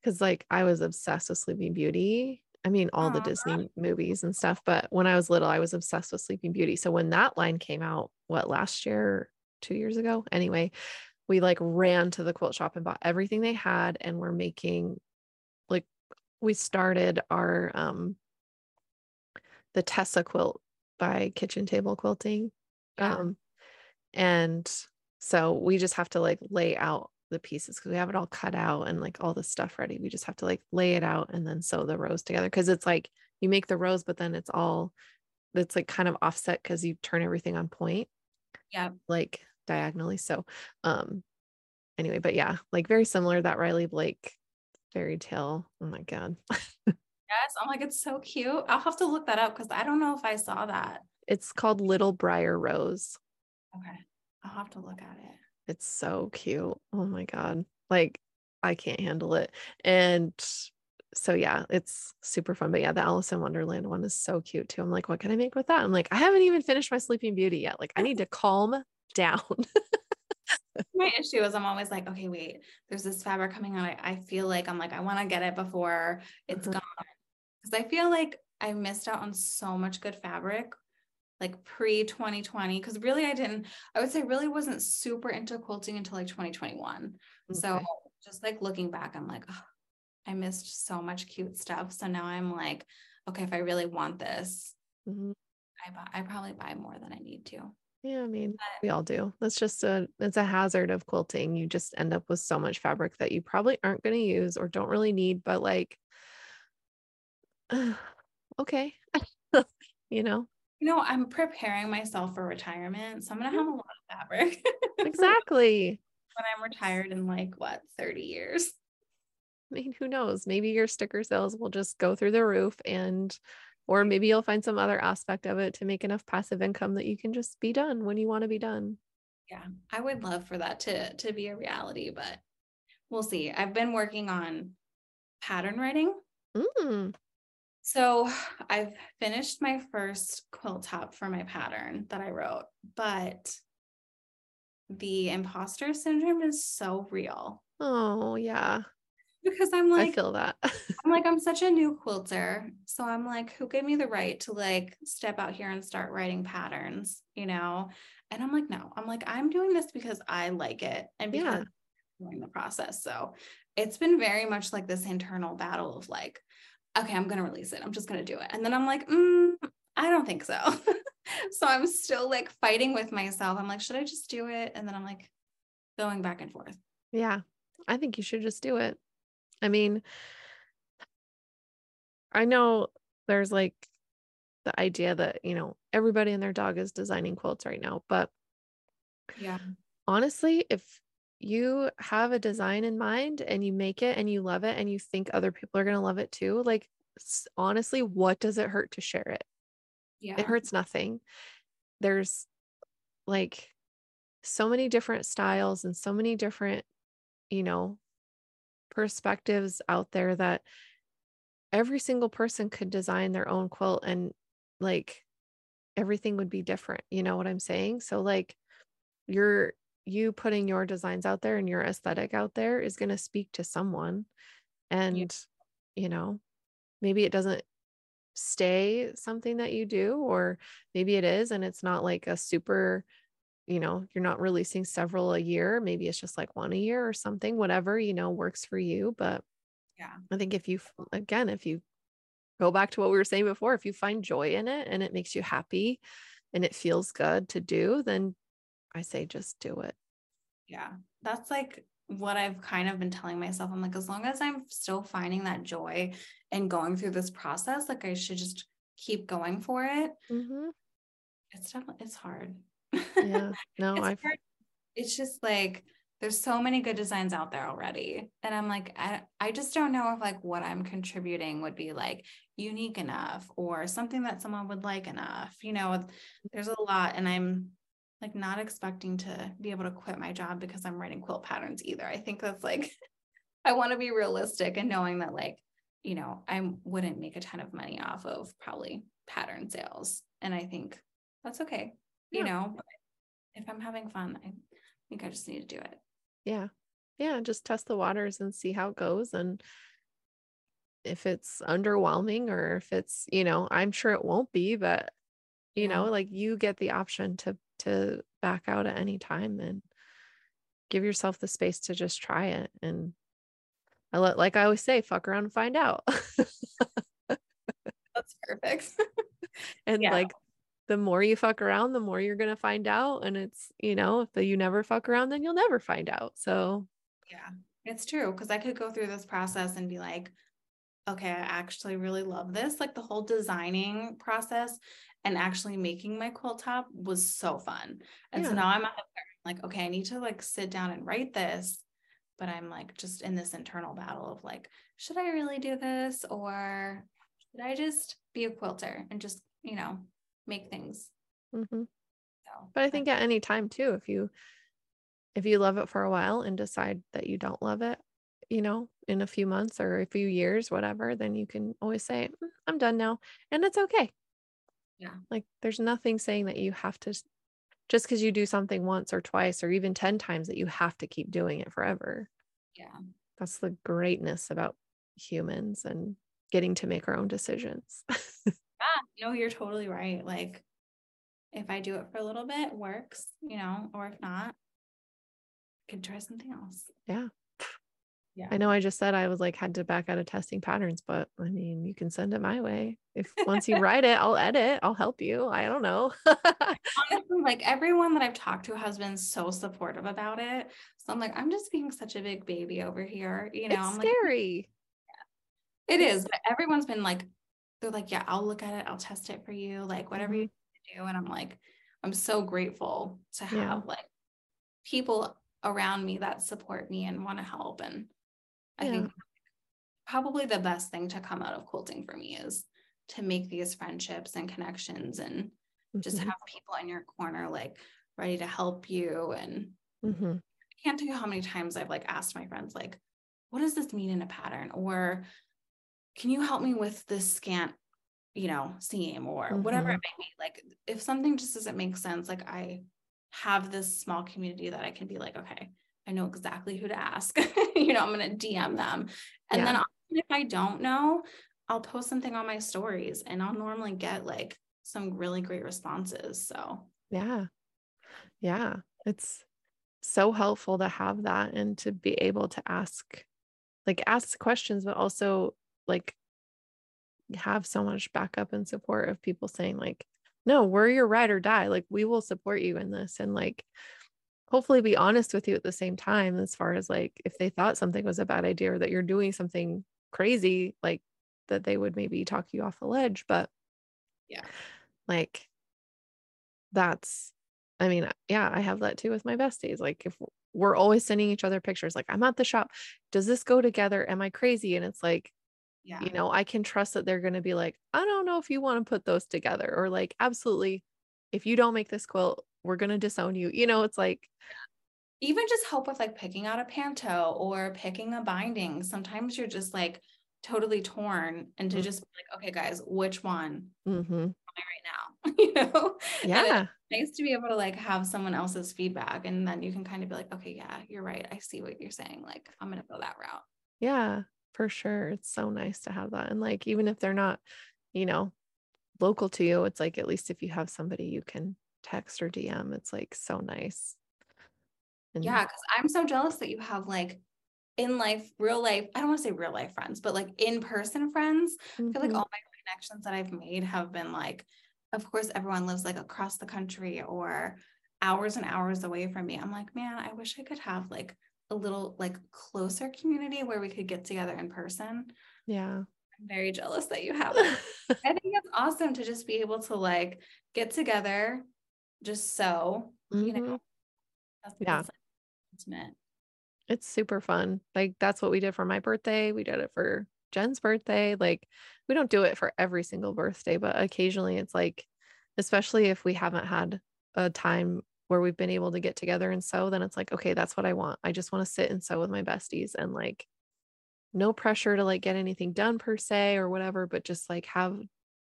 because like I was obsessed with Sleeping Beauty. I mean, all Aww. the Disney movies and stuff. But when I was little, I was obsessed with Sleeping Beauty. So when that line came out, what last year, two years ago, anyway, we like ran to the quilt shop and bought everything they had and we're making like we started our um the Tessa quilt by Kitchen Table Quilting. Yeah. Um and so we just have to like lay out the pieces because we have it all cut out and like all the stuff ready. We just have to like lay it out and then sew the rows together because it's like you make the rows, but then it's all it's like kind of offset because you turn everything on point. Yeah. Like diagonally. So, um, anyway, but yeah, like very similar that Riley Blake fairy tale. Oh my God. <laughs> yes. I'm like, it's so cute. I'll have to look that up because I don't know if I saw that. It's called Little Briar Rose. Okay. I'll have to look at it. It's so cute. Oh my God. Like, I can't handle it. And so yeah, it's super fun. But yeah, the Alice in Wonderland one is so cute too. I'm like, what can I make with that? I'm like, I haven't even finished my Sleeping Beauty yet. Like, I need to calm <laughs> down. my issue is I'm always like, okay, wait, there's this fabric coming on. I, I feel like I'm like, I want to get it before it's mm-hmm. gone. Because I feel like I missed out on so much good fabric like pre 2020. Cause really I didn't, I would say really wasn't super into quilting until like 2021. Okay. So just like looking back, I'm like, oh, I missed so much cute stuff. So now I'm like, okay, if I really want this, mm-hmm. I buy, I probably buy more than I need to. Yeah, I mean, we all do. That's just a it's a hazard of quilting. You just end up with so much fabric that you probably aren't going to use or don't really need, but like <sighs> okay. <laughs> you know. You know, I'm preparing myself for retirement, so I'm going to have a lot of fabric. <laughs> exactly. when I'm retired in like what, 30 years. I mean, who knows? Maybe your sticker sales will just go through the roof and or maybe you'll find some other aspect of it to make enough passive income that you can just be done when you want to be done. Yeah, I would love for that to to be a reality, but we'll see. I've been working on pattern writing. Mm. So I've finished my first quilt top for my pattern that I wrote, but the imposter syndrome is so real. Oh, yeah because I'm like, I feel that. <laughs> I'm like, I'm such a new quilter. So I'm like, who gave me the right to like step out here and start writing patterns, you know? And I'm like, no, I'm like, I'm doing this because I like it and because yeah. I'm doing the process. So it's been very much like this internal battle of like, okay, I'm going to release it. I'm just going to do it. And then I'm like, mm, I don't think so. <laughs> so I'm still like fighting with myself. I'm like, should I just do it? And then I'm like going back and forth. Yeah. I think you should just do it. I mean, I know there's like the idea that, you know, everybody and their dog is designing quilts right now, but yeah, honestly, if you have a design in mind and you make it and you love it and you think other people are going to love it too, like honestly, what does it hurt to share it? Yeah. It hurts nothing. There's like so many different styles and so many different, you know, perspectives out there that every single person could design their own quilt and like everything would be different. You know what I'm saying? So like you're you putting your designs out there and your aesthetic out there is going to speak to someone and yeah. you know maybe it doesn't stay something that you do or maybe it is and it's not like a super you know, you're not releasing several a year. Maybe it's just like one a year or something, whatever, you know, works for you. But yeah, I think if you, again, if you go back to what we were saying before. If you find joy in it and it makes you happy and it feels good to do, then I say just do it. Yeah. That's like what I've kind of been telling myself. I'm like, as long as I'm still finding that joy and going through this process, like I should just keep going for it. Mm-hmm. It's definitely it's hard. Yeah. <laughs> No, I it's just like there's so many good designs out there already. And I'm like, I, I just don't know if like what I'm contributing would be like unique enough or something that someone would like enough. You know, there's a lot and I'm like not expecting to be able to quit my job because I'm writing quilt patterns either. I think that's like <laughs> I want to be realistic and knowing that like, you know, I wouldn't make a ton of money off of probably pattern sales. And I think that's okay. Yeah. You know, if I'm having fun, I think I just need to do it. Yeah. Yeah. Just test the waters and see how it goes. And if it's underwhelming or if it's, you know, I'm sure it won't be, but you yeah. know, like you get the option to to back out at any time and give yourself the space to just try it. And I let like I always say, fuck around and find out. <laughs> That's perfect. <laughs> and yeah. like the more you fuck around, the more you're going to find out. And it's, you know, if you never fuck around, then you'll never find out. So, yeah, it's true. Cause I could go through this process and be like, okay, I actually really love this. Like the whole designing process and actually making my quilt top was so fun. And yeah. so now I'm at the like, okay, I need to like sit down and write this. But I'm like just in this internal battle of like, should I really do this? Or should I just be a quilter and just, you know, make things. Mm-hmm. So, but I think at any time too, if you if you love it for a while and decide that you don't love it, you know, in a few months or a few years, whatever, then you can always say, mm, I'm done now. And it's okay. Yeah. Like there's nothing saying that you have to just because you do something once or twice or even 10 times that you have to keep doing it forever. Yeah. That's the greatness about humans and getting to make our own decisions. <laughs> yeah, no, you're totally right. Like if I do it for a little bit, works, you know, or if not, I can try something else. Yeah. Yeah. I know I just said I was like had to back out of testing patterns, but I mean, you can send it my way. If once you write it, I'll edit, I'll help you. I don't know. Honestly, like everyone that I've talked to has been so supportive about it. So I'm like, I'm just being such a big baby over here. You know, it's I'm scary. Like, yeah. It is, but everyone's been like, they're like, yeah, I'll look at it, I'll test it for you, like whatever mm-hmm. you do. And I'm like, I'm so grateful to have yeah. like people around me that support me and want to help. And I yeah. think probably the best thing to come out of quilting for me is to make these friendships and connections and mm-hmm. just have people in your corner like ready to help you. And mm-hmm. I can't tell you how many times I've like asked my friends, like, what does this mean in a pattern? Or can you help me with this scant you know seam or mm-hmm. whatever it may be like if something just doesn't make sense like i have this small community that i can be like okay i know exactly who to ask. <laughs> You know i'm going to dm them. And yeah. then if i don't know i'll post something on my stories and i'll normally get like some really great responses so. Yeah. Yeah. It's so helpful to have that and to be able to ask like ask questions but also like have so much backup and support of people saying like no we're your ride or die. Like we will support you in this. And like hopefully be honest with you at the same time as far as like if they thought something was a bad idea or that you're doing something crazy like that they would maybe talk you off the ledge but yeah. like that's i mean yeah i have that too with my besties like if we're always sending each other pictures like i'm at the shop. Does this go together? Am i crazy? And it's like yeah. you know i can trust that they're going to be like i don't know if you want to put those together or like absolutely. If you don't make this quilt we're going to disown you you know it's like even just help with like picking out a panto or picking a binding sometimes you're just like totally torn and to mm-hmm. just be like okay guys which one mm-hmm. am i right now <laughs> you know yeah nice to be able to like have someone else's feedback and then you can kind of be like okay yeah you're right i see what you're saying like i'm gonna go that route yeah for sure. It's so nice to have that. And like, even if they're not, you know, local to you, it's like, at least if you have somebody you can text or DM, it's like so nice. And yeah. Cause I'm so jealous that you have like in life, real life, I don't want to say real life friends, but like in person friends. Mm-hmm. I feel like mm-hmm. all my connections that I've made have been like, of course, everyone lives like across the country or hours and hours away from me. I'm like, man, I wish I could have like a little like closer community where we could get together in person. Yeah. I'm very jealous that you have it. <laughs> I think it's awesome to just be able to like get together just so, mm-hmm. you know. Mm-hmm. That's, yeah. Intimate. It's super fun. Like that's what we did for my birthday. We did it for Jen's birthday. Like we don't do it for every single birthday, but occasionally it's like, especially if we haven't had a time where we've been able to get together and sew, then it's like, okay, that's what I want. I just want to sit and sew with my besties and like no pressure to like get anything done per se or whatever, but just like have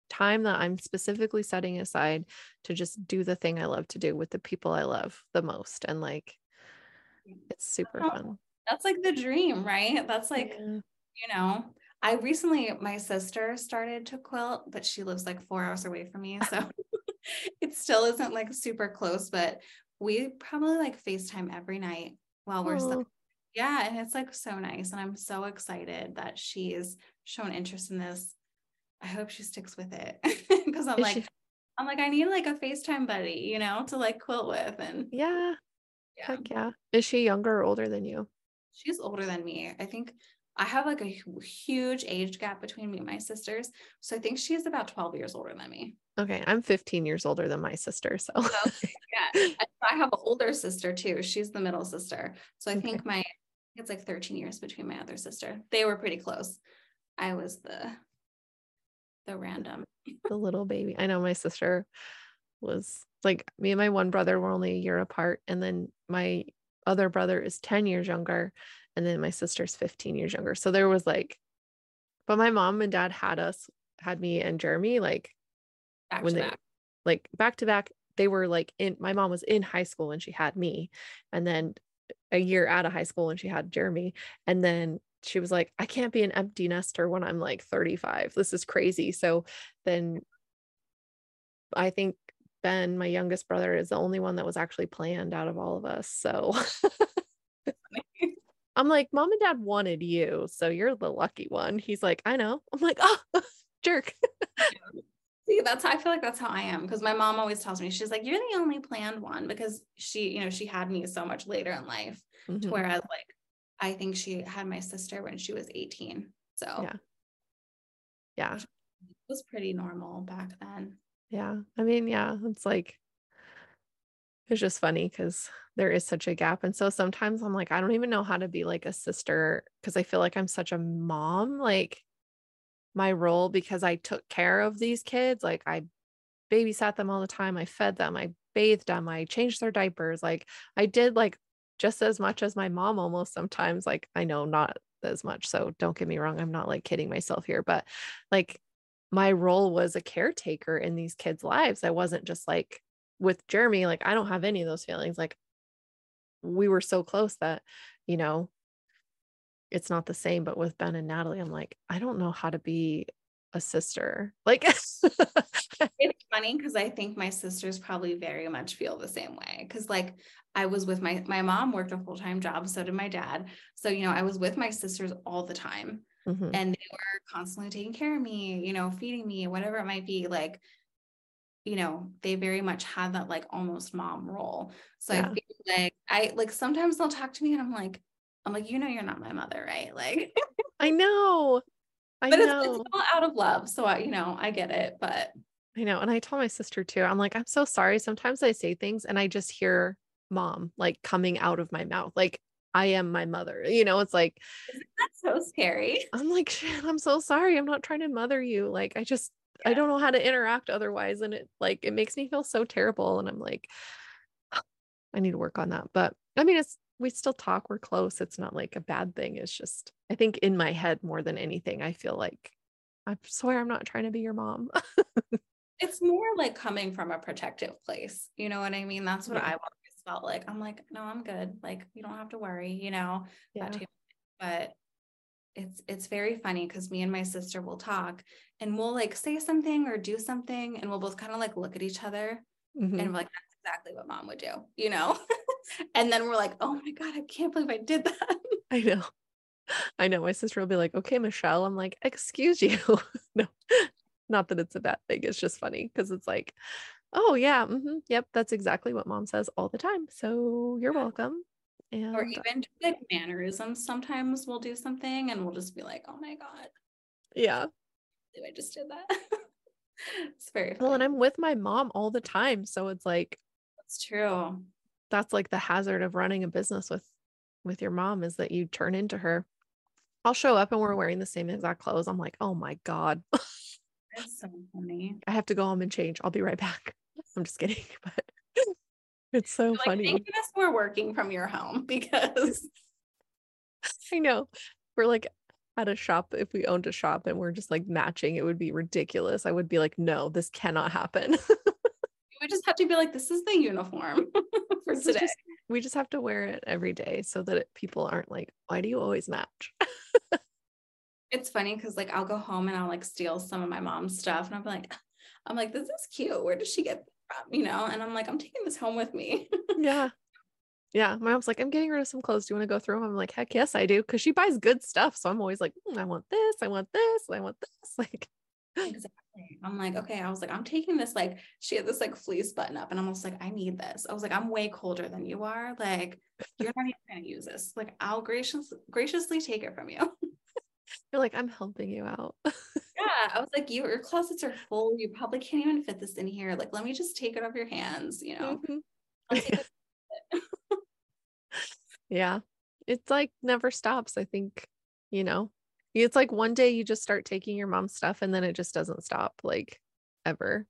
time that I'm specifically setting aside to just do the thing I love to do with the people I love the most. And like, it's super fun. That's like the dream, right? That's like, yeah. you know, I recently, my sister started to quilt, but she lives like four hours away from me. So <laughs> <laughs> it still isn't like super close, but we probably like FaceTime every night while we're oh. yeah, and it's like so nice. And I'm so excited that she's shown interest in this. I hope she sticks with it <laughs> because I'm Is like, she- I'm like, I need like a FaceTime buddy, you know, to like quilt with. And yeah. yeah. Heck yeah. Is she younger or older than you? She's older than me. I think I have like a huge age gap between me and my sisters. So I think she's about 12 years older than me. Okay. I'm 15 years older than my sister. So okay, <laughs> yeah. I have an older sister too. She's the middle sister. So I okay. think my it's like 13 years between my other sister. They were pretty close. I was the the random. <laughs> the little baby. I know my sister was like me and my one brother were only a year apart. And then my other brother is 10 years younger and then my sister's 15 years younger. So there was like, but my mom and dad had us, had me and Jeremy like back when they back. like back to back. They were like in my mom was in high school when she had me, and then a year out of high school when she had Jeremy, and then she was like, I can't be an empty nester when I'm like 35. This is crazy. So then I think Ben, my youngest brother, is the only one that was actually planned out of all of us. So <laughs> I'm like, mom and dad wanted you. So you're the lucky one. He's like, I know. I'm like, oh, <laughs> jerk. See, that's how I feel like that's how I am. Because my mom always tells me, she's like, you're the only planned one because she, you know, she had me so much later in life. Mm-hmm. Whereas like I think she had my sister when she was 18. So yeah. Yeah. It was pretty normal back then. Yeah. I mean, yeah, it's like it's just funny because there is such a gap. And so sometimes I'm like, I don't even know how to be like a sister because I feel like I'm such a mom. Like my role because I took care of these kids. Like I babysat them all the time. I fed them. I bathed them. I changed their diapers. Like I did like just as much as my mom almost sometimes. Like I know not as much. So don't get me wrong. I'm not like kidding myself here, but like my role was a caretaker in these kids' lives. I wasn't just like with Jeremy, like I don't have any of those feelings. Like we were so close that, you know, it's not the same. But with Ben and Natalie, I'm like, I don't know how to be a sister. Like <laughs> funny because I think my sisters probably very much feel the same way. Cause like I was with my my mom worked a full-time job, so did my dad. So, you know, I was with my sisters all the time. Mm-hmm. And they were constantly taking care of me, you know, feeding me, whatever it might be. Like you know, they very much had that like almost mom role. So yeah. I feel like I like sometimes they'll talk to me and I'm like, I'm like, you know, you're not my mother, right? <laughs> Like, I know, I but know. It's, it's all out of love, so I, you know, I get it, but I know. And I told my sister too. I'm like, I'm so sorry. Sometimes I say things and I just hear mom like coming out of my mouth, like I am my mother. You know, it's like that's so scary. I'm like, shit, I'm so sorry. I'm not trying to mother you. Like, I just yeah. I don't know how to interact otherwise. And it like it makes me feel so terrible. And I'm like, I need to work on that. But I mean, it's we still talk, we're close. It's not like a bad thing. It's just I think in my head more than anything, I feel like I swear I'm not trying to be your mom. <laughs> it's more like coming from a protective place. You know what I mean? That's what yeah. I always felt like. I'm like, no, I'm good. Like, you don't have to worry, you know. Yeah. But it's it's very funny because me and my sister will talk and we'll like say something or do something and we'll both kind of like look at each other mm-hmm. and we're like that's exactly what mom would do you know <laughs> and then we're like oh my god i can't believe i did that <laughs> i know i know my sister will be like okay michelle i'm like excuse you <laughs> no Not that it's a bad thing. It's just funny because it's like, oh yeah, mhm, yep, that's exactly what mom says all the time. So you're welcome. And or even like mannerisms. Sometimes we'll do something and we'll just be like, oh my God, yeah. Do I just did that. <laughs> it's very Well, and. I'm with my mom all the time. So it's like That's true. that's like the hazard of running a business with with your mom is that you turn into her. I'll show up and we're wearing the same exact clothes. I'm like, oh my God. <laughs> It's so funny. I have to go home and change. I'll be right back. I'm just kidding, <laughs> but it's so Like, funny. thank goodness we're working from your home <laughs> because I know. We're like at a shop. If we owned a shop and we're just like matching, it would be ridiculous. I would be like, no, this cannot happen. <laughs> we just have to be like, this is the uniform for This today. just- we just have to wear it every day so that it, people aren't like, why do you always match? It's funny because like I'll go home and I'll like steal some of my mom's stuff and I'm like, <laughs> I'm like, this is cute. Where does she get from? You know? And I'm like, I'm taking this home with me. <laughs> yeah. Yeah. My mom's like, I'm getting rid of some clothes. Do you want to go through them? I'm like, heck yes, I do. Cause she buys good stuff. So I'm always like, "Mm, I want this. I want this. I want this. <laughs> Like, exactly. I'm like, okay. I was like, I'm taking this, like, she had this like fleece button up, and I'm almost like, I need this. I was like, I'm way colder than you are. Like, you're not even gonna use this. Like, I'll gracious graciously take it from you. You're like, I'm helping you out. <laughs> Yeah. I was like, you, your closets are full. You probably can't even fit this in here. Like, let me just take it off your hands, you know. Mhm. It. <laughs> Yeah. It's like never stops. I think, you know, it's like one day you just start taking your mom's stuff and then it just doesn't stop like ever.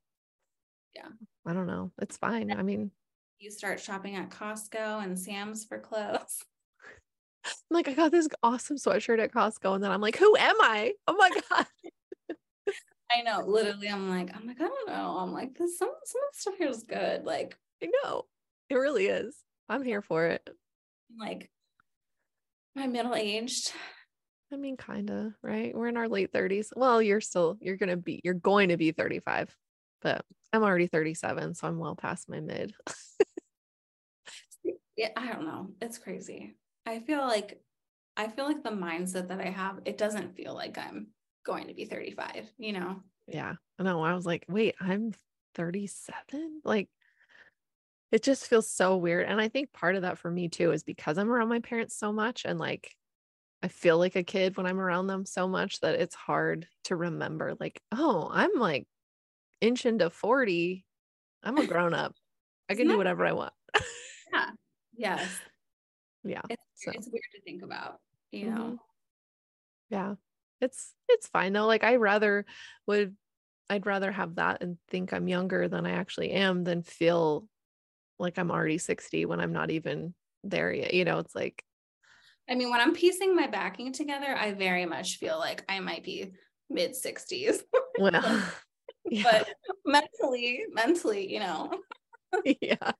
Yeah. I don't know. It's fine. I mean, You start shopping at Costco and Sam's for clothes. I'm like, I got this awesome sweatshirt at Costco. And then I'm like, who am I? Oh my <laughs> God. I know, literally, I'm like, I'm like, I don't know. I'm like, this some some of the stuff here is good. Like, I know. It really is. I'm here for it. like my middle aged. I mean, kind of, right? We're in our late 30s. Well, you're still, you're going to be, you're going to be 35, but I'm already 37. So I'm well past my mid. <laughs> Yeah, I don't know. It's crazy. I feel like I feel like the mindset that I have, it doesn't feel like I'm going to be 35, you know? Yeah. I know. I was like, wait, I'm 37? Like, it just feels so weird. And I think part of that for me too is because I'm around my parents so much and like I feel like a kid when I'm around them so much that it's hard to remember, like, oh, I'm like inching to 40. I'm a <laughs> grown up. I can do whatever I want. Yeah. Yes. Yeah. It's, So. it's weird to think about, you know? Mhm. Yeah. It's it's fine though. Like I rather would I'd rather have that and think I'm younger than I actually am than feel like I'm already 60 when I'm not even there yet. You know, it's like I mean, when I'm piecing my backing together, I very much feel like I might be mid 60s, <laughs> well <laughs> yeah. but mentally, mentally, you know, <laughs> yeah.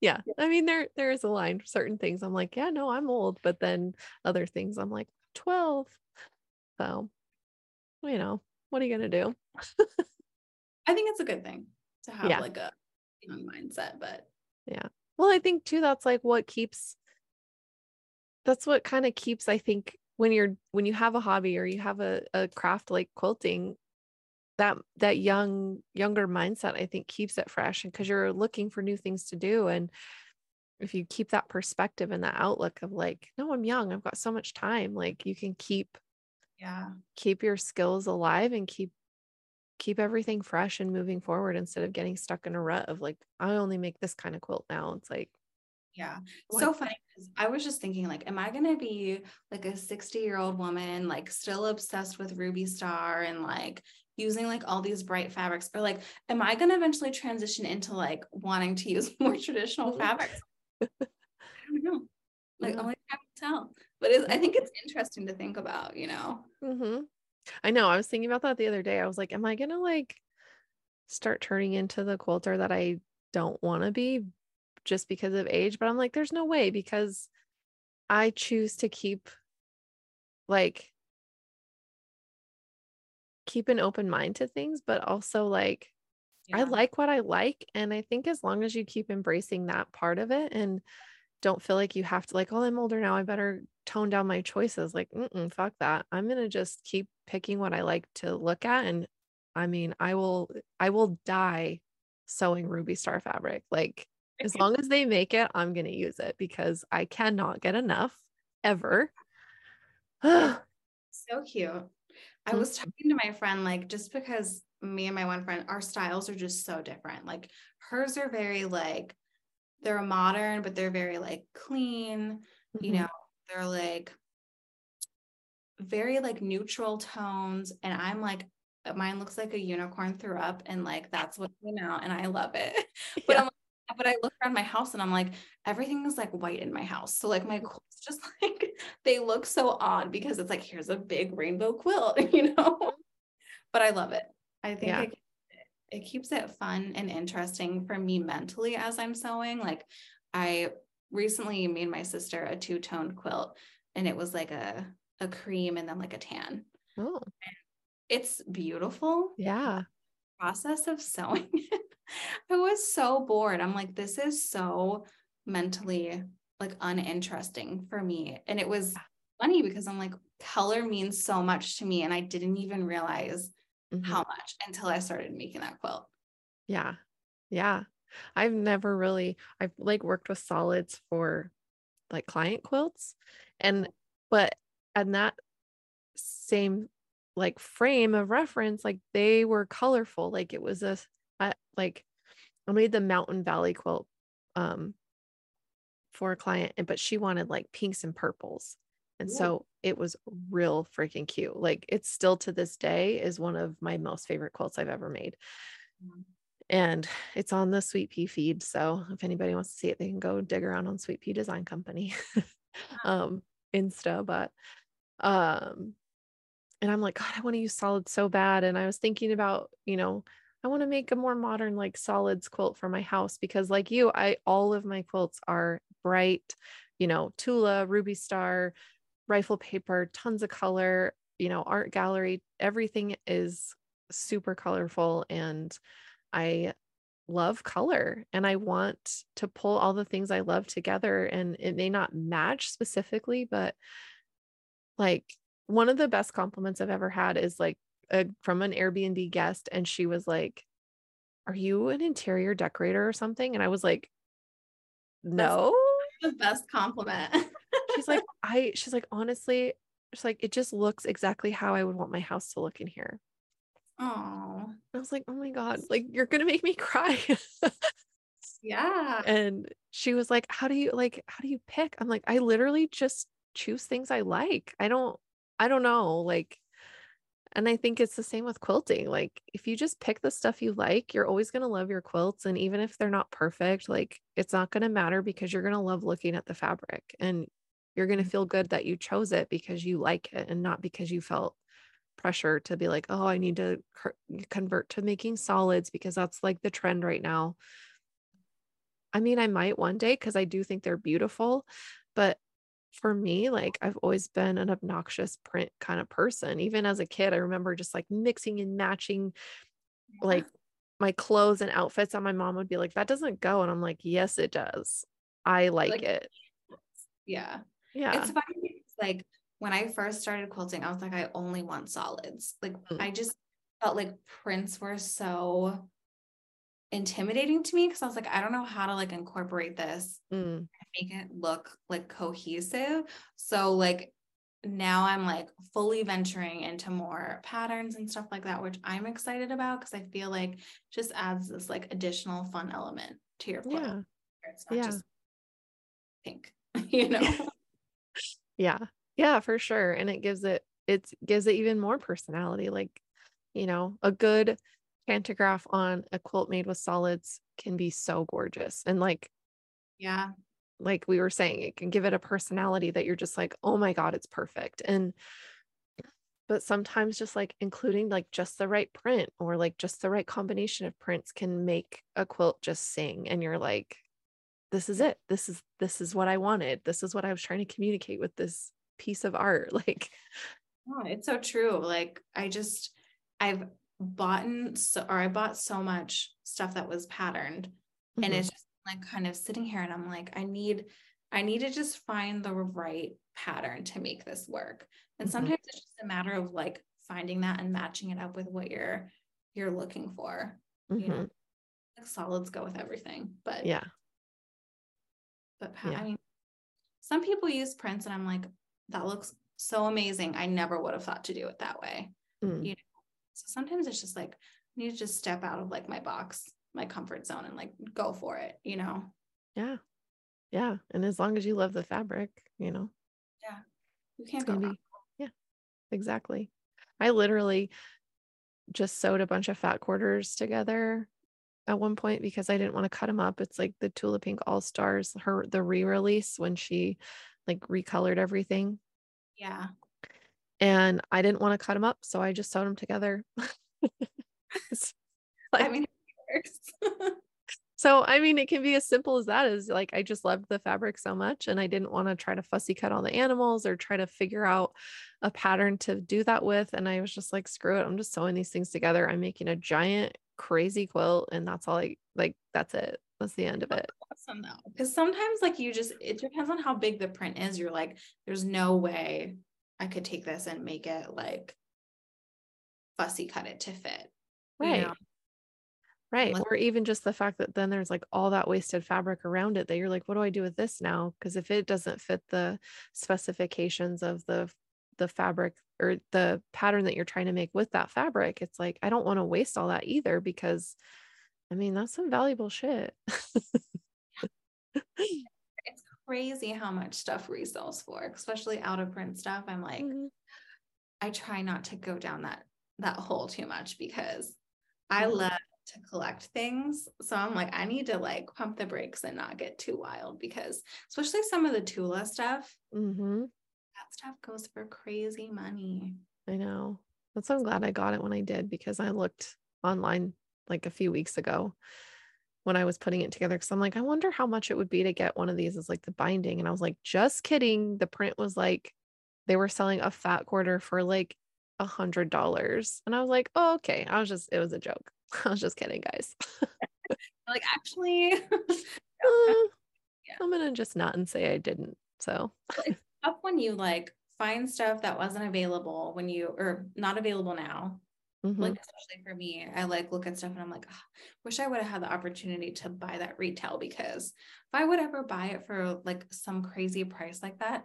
Yeah. I mean there there is a line. Certain things I'm like, yeah, no, I'm old, but then other things I'm like 12. So, you know, what are you gonna do? I think it's a good thing to have Yeah. like a young mindset, but yeah. Well, I think too that's like what keeps that's what kind of keeps I think when you're when you have a hobby or you have a, a craft like quilting that that young younger mindset I think keeps it fresh and because you're looking for new things to do and if you keep that perspective and that outlook of like no I'm young I've got so much time like you can keep yeah. keep your skills alive and keep keep everything fresh and moving forward instead of getting stuck in a rut of like I only make this kind of quilt now it's like Yeah. What? So funny. 'cause I was just thinking, like, am I going to be like a 60 year old woman, like, still obsessed with Ruby Star and like using like all these bright fabrics? Or like, am I going to eventually transition into like wanting to use <laughs> more traditional Mhm. fabrics? I don't know. Like, Yeah. only time will tell. But it's, I think it's interesting to think about, you know? Mm-hmm. I know. I was thinking about that the other day. I was like, am I gonna like start turning into the quilter that I don't want to be just because of age? But I'm like, there's no way because I choose to keep like keep an open mind to things, but also like I like what I like. And I think as long as you keep embracing that part of it and don't feel like you have to, like, oh, I'm older now, I better tone down my choices. Like, mm-mm, fuck that. I'm going to just keep picking what I like to look at and I mean, I will I will die sewing ruby star fabric. Like as <laughs> long as they make it, I'm going to use it because I cannot get enough ever. <sighs> so cute. I was mm-hmm. talking to my friend like just because me and my one friend our styles are just so different. Like hers are very like they're modern but they're very like clean, mm-hmm. you know, they're like very like neutral tones and I'm like mine looks like a unicorn threw up and like that's what came out and I love it. <laughs> but yeah. I'm like, but I look around my house and I'm like everything is like white in my house. So like my mm-hmm. quilts <laughs> just like they look so odd because it's like here's a big rainbow quilt, <laughs> you know. but I love it. I think yeah. it, it keeps it fun and interesting for me mentally as I'm sewing. Like I recently made my sister a two-toned quilt and it was like a a cream and then like a tan. Oh. It's beautiful. Yeah. Process of sewing. <laughs> I was so bored. I'm like, this is so mentally like uninteresting for me. And it was funny because I'm like, color means so much to me. And I didn't even realize mm-hmm. how much until I started making that quilt. Yeah. Yeah. I've never really, I've like worked with solids for like client quilts. And, but and that same like frame of reference like they were colorful like it was a like i made the mountain valley quilt um for a client and but she wanted like pinks and purples and so it was real freaking cute like it's still to this day is one of my most favorite quilts i've ever made mm-hmm. and it's on the sweet pea feed so if anybody wants to see it they can go dig around on sweet pea design company <laughs> um insta but um, and I'm like, God, I want to use solids so bad. And I was thinking about, you know, I want to make a more modern, like solids quilt for my house because, like you, I all of my quilts are bright, you know, Tula, Ruby Star, rifle paper, tons of color, you know, art gallery, everything is super colorful. And I love color and I want to pull all the things I love together. And it may not match specifically, but like one of the best compliments I've ever had is like a, from an Airbnb guest. And she was like, Are you an interior decorator or something? And I was like, No. That's the best compliment. she's like, <laughs> I, she's like, honestly, she's like, it just looks exactly how I would want my house to look in here. Oh, I was like, oh my God, like you're gonna make me <laughs> cry. yeah. And she was like, How do you like, how do you pick? I'm like, I literally just choose things I like. I don't, I don't know. Like, and I think it's the same with quilting. Like, if you just pick the stuff you like, you're always going to love your quilts. And even if they're not perfect, like, it's not going to matter because you're going to love looking at the fabric and you're going to mm. feel good that you chose it because you like it and not because you felt pressure to be like, oh, I need to convert to making solids because that's like the trend right now. I mean, I might one day because I do think they're beautiful, but for me, like I've always been an obnoxious print kind of person. Even as a kid, I remember just like mixing and matching yeah. like my clothes and outfits. And my mom would be like, that doesn't go. And I'm like, yes, it does. I like, like it. Yeah. Yeah. It's funny because like when I first started quilting, I was like, I only want solids. Like mm. I just felt like prints were so intimidating to me because I was like, I don't know how to like incorporate this mm. make it look like cohesive. So like now I'm like fully venturing into more patterns and stuff like that, which I'm excited about because I feel like just adds this like additional fun element to your quilt. Yeah. It's not yeah. just pink, <laughs> you know. <laughs> yeah. Yeah, for sure. And it gives it it gives it even more personality. Like, you know, a good pantograph on a quilt made with solids can be so gorgeous. And like, yeah, like we were saying, it can give it a personality that you're just like, oh my God, it's perfect. And but sometimes just like including like just the right print or like just the right combination of prints can make a quilt just sing and you're like this is it this is this is what i wanted this is what i was trying to communicate with this piece of art <laughs> like oh, it's so true like i just i've bought so or I bought so much stuff that was patterned mm-hmm. and it's just like kind of sitting here and I'm like I need I need to just find the right pattern to make this work. And mm-hmm. sometimes it's just a matter of like finding that and matching it up with what you're you're looking for. Mm-hmm. You know, like solids go with everything, but yeah. But yeah. I mean, some people use prints, and I'm like, that looks so amazing. I never would have thought to do it that way. Mm. You know, so sometimes it's just like I need to just step out of like my box, my comfort zone, and like go for it. You know. Yeah. Yeah. And as long as you love the fabric, you know. Yeah. You can't go wrong. Be, yeah. Exactly. I literally just sewed a bunch of fat quarters together at one point because I didn't want to cut them up. It's like the Tula Pink All Stars, her the re-release when she like recolored everything. Yeah. And I didn't want to cut them up, so I just sewed them together. <laughs> like, I mean, <laughs> so I mean, it can be as simple as that. Is like I just loved the fabric so much, and I didn't want to try to fussy cut all the animals or try to figure out a pattern to do that with. And I was just like, screw it, I'm just sewing these things together. I'm making a giant crazy quilt, and that's all I like. That's it. That's the end of it. Awesome though, because sometimes like you just it depends on how big the print is. You're like, there's no way I could take this and make it like fussy cut it to fit. Right. You know? Right. Like, or even just the fact that then there's like all that wasted fabric around it that you're like, what do I do with this now? Because if it doesn't fit the specifications of the the fabric or the pattern that you're trying to make with that fabric, it's like, I don't want to waste all that either because I mean, that's some valuable shit. <laughs> crazy how much stuff resells for, especially out of print stuff. I'm like, mm-hmm. I try not to go down that that hole too much because I mm-hmm. love to collect things. So I'm like, I need to like pump the brakes and not get too wild because especially some of the Tula stuff, mm-hmm. that stuff goes for crazy money. I know. But so I'm glad I got it when I did because I looked online like a few weeks ago when I was putting it together because I'm like, I wonder how much it would be to get one of these as like the binding. And I was like, just kidding. The print was like they were selling a fat quarter for like a hundred dollars. And I was like, oh, okay. I was just, it was a joke. <laughs> I was just kidding, guys. <laughs> like, actually, <laughs> uh, yeah. I'm gonna just not and say I didn't. So it's tough when you like find stuff that wasn't available when you or not available now. Mm-hmm. Like especially for me, I like look at stuff and I'm like, oh, wish I would have had the opportunity to buy that retail because if I would ever buy it for like some crazy price like that,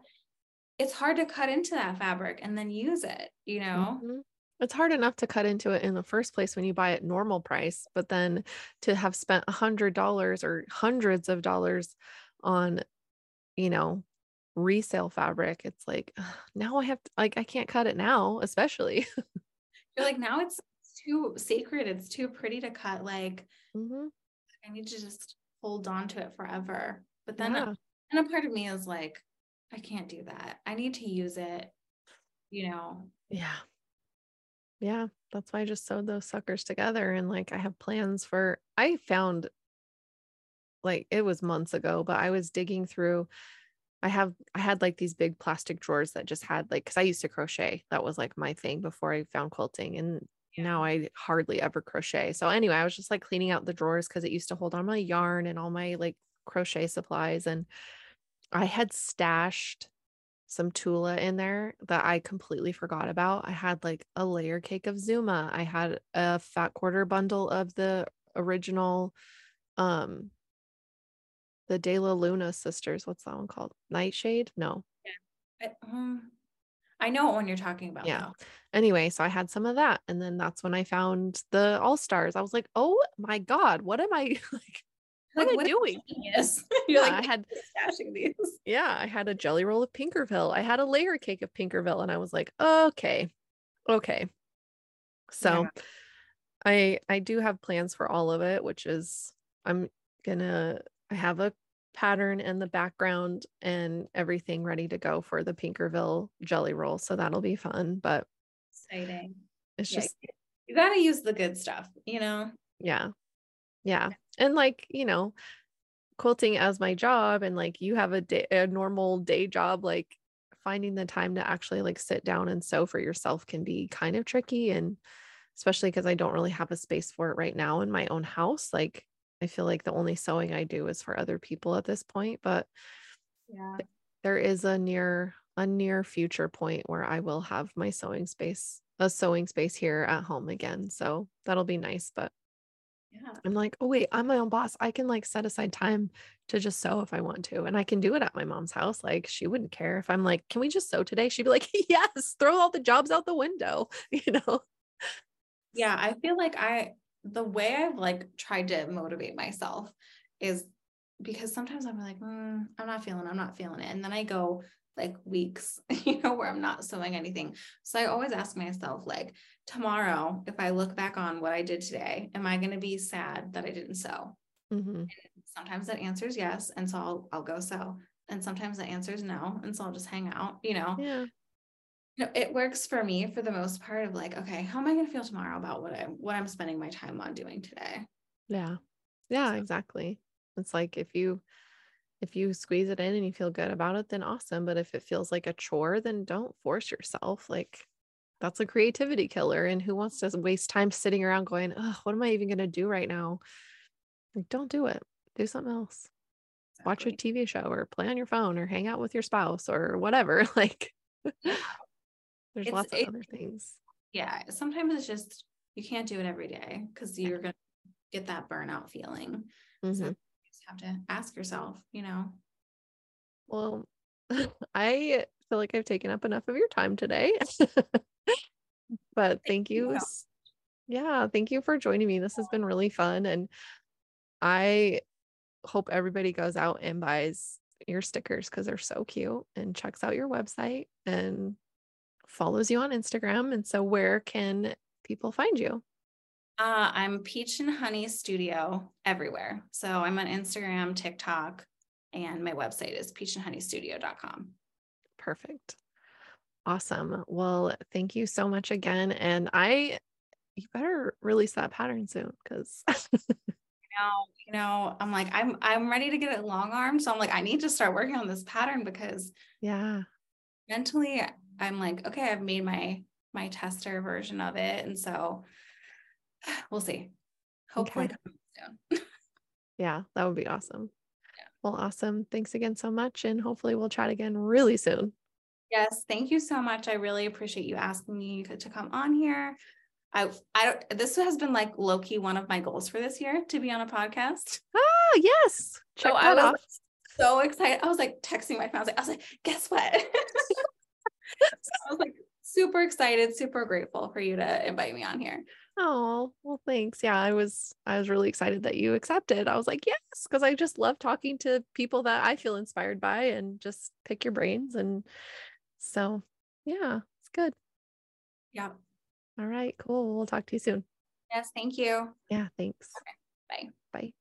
it's hard to cut into that fabric and then use it, you know? Mm-hmm. It's hard enough to cut into it in the first place when you buy it normal price, but then to have spent a hundred dollars or hundreds of dollars on, you know, resale fabric, it's like now I have to, like I can't cut it now, especially. <laughs> You're like now it's too sacred, it's too pretty to cut. Like mm-hmm. I need to just hold on to it forever. But then, yeah. and a part of me is like, I can't do that. I need to use it, you know. Yeah yeah, that's why I just sewed those suckers together. And like, I have plans for, I found like it was months ago, but I was digging through. I have, I had like these big plastic drawers that just had like, cause I used to crochet. That was like my thing before I found quilting. And now I hardly ever crochet. So anyway, I was just like cleaning out the drawers because it used to hold all my yarn and all my like crochet supplies. And I had stashed some Tula in there that I completely forgot about. I had like a layer cake of Zuma. I had a fat quarter bundle of the original um the De La Luna sisters. What's that one called? Nightshade? No. Yeah. I, um, I know what one you're talking about. Yeah. Though. Anyway, so I had some of that. And then that's when I found the All Stars. I was like, oh my God, what am I <laughs> like? What like, am I doing? Yes. <laughs> You're yeah, like, I had stashing these. Yeah, I had a jelly roll of Pinkerville. I had a layer cake of Pinkerville, and I was like, okay, okay. So, yeah. I I do have plans for all of it, which is I'm gonna I have a pattern and the background and everything ready to go for the Pinkerville jelly roll. So that'll be fun. But exciting. It's yeah, just you gotta use the good stuff, you know? Yeah. Yeah and like you know quilting as my job and like you have a day a normal day job like finding the time to actually like sit down and sew for yourself can be kind of tricky and especially because I don't really have a space for it right now in my own house like I feel like the only sewing I do is for other people at this point but yeah there is a near a near future point where I will have my sewing space a sewing space here at home again. So that'll be nice. But Yeah. I'm like, oh wait, I'm my own boss. I can like set aside time to just sew if I want to. And I can do it at my mom's house. Like she wouldn't care if I'm like, can we just sew today? She'd be like, <laughs> yes, throw all the jobs out the window, <laughs> you know? Yeah, I feel like I the way I've like tried to motivate myself is because sometimes I'm like, mm, I'm not feeling, I'm not feeling it. And then I go like weeks, <laughs> you know, where I'm not sewing anything. So I always ask myself, like, tomorrow, if I look back on what I did today, am I going to be sad that I didn't sew? Mhm. Sometimes that answer is yes. And so I'll, I'll go sew. And sometimes the answer is no. And so I'll just hang out, you know? Yeah. Know, it works for me for the most part of like, okay, how am I going to feel tomorrow about what I'm what I'm spending my time on doing today? Yeah. Yeah, So- exactly. It's like if you if you squeeze it in and you feel good about it, then awesome. But if it feels like a chore, then don't force yourself. Like that's a creativity killer. And who wants to waste time sitting around going, oh, what am I even gonna do right now? Like, don't do it. Do something else. Watch a TV show or play on your phone or hang out with your spouse or whatever. <laughs> Like. There's It's- lots of it- other things. Yeah. Sometimes it's just you can't do it every day because you're gonna get that burnout feeling. So Mhm. you just have to ask yourself, you know. Well, <laughs> I feel like I've taken up enough of your time today. <laughs> but thank you. Yeah, thank you for joining me. This has been really fun. And I hope everybody goes out and buys your stickers because they're so cute and checks out your website and follows you on Instagram. And so, where can people find you? Uh, I'm Peach and Honey Studio everywhere. So I'm on Instagram, TikTok, and my website is peachandhoneystudio.com. Perfect. Awesome. Well, thank you so much again. And I, you better release that pattern soon because <laughs> Now, you know, I'm like, I'm I'm ready to get it long arm. So I'm like, I need to start working on this pattern because yeah, mentally I'm like, okay, I've made my my tester version of it. And so <sighs> we'll see. Hopefully Okay. soon. <laughs> yeah, that would be awesome. Yeah. Well, awesome. Thanks again so much. And hopefully we'll chat again really soon. Yes, thank you so much. I really appreciate you asking me to come on here. I I don't this has been like low key one of my goals for this year to be on a podcast. Ah, yes. Check So I was off. so excited. I was like texting my friends. Like, I was like, guess what? <laughs> so I was like super excited, super grateful for you to invite me on here. Oh, well, thanks. Yeah, I was I was really excited that you accepted. I was like, yes, because I just love talking to people that I feel inspired by and just pick your brains. And so yeah, it's good. Yeah. All right, cool. We'll talk to you soon. Yes, thank you. Yeah, thanks. Bye. Bye.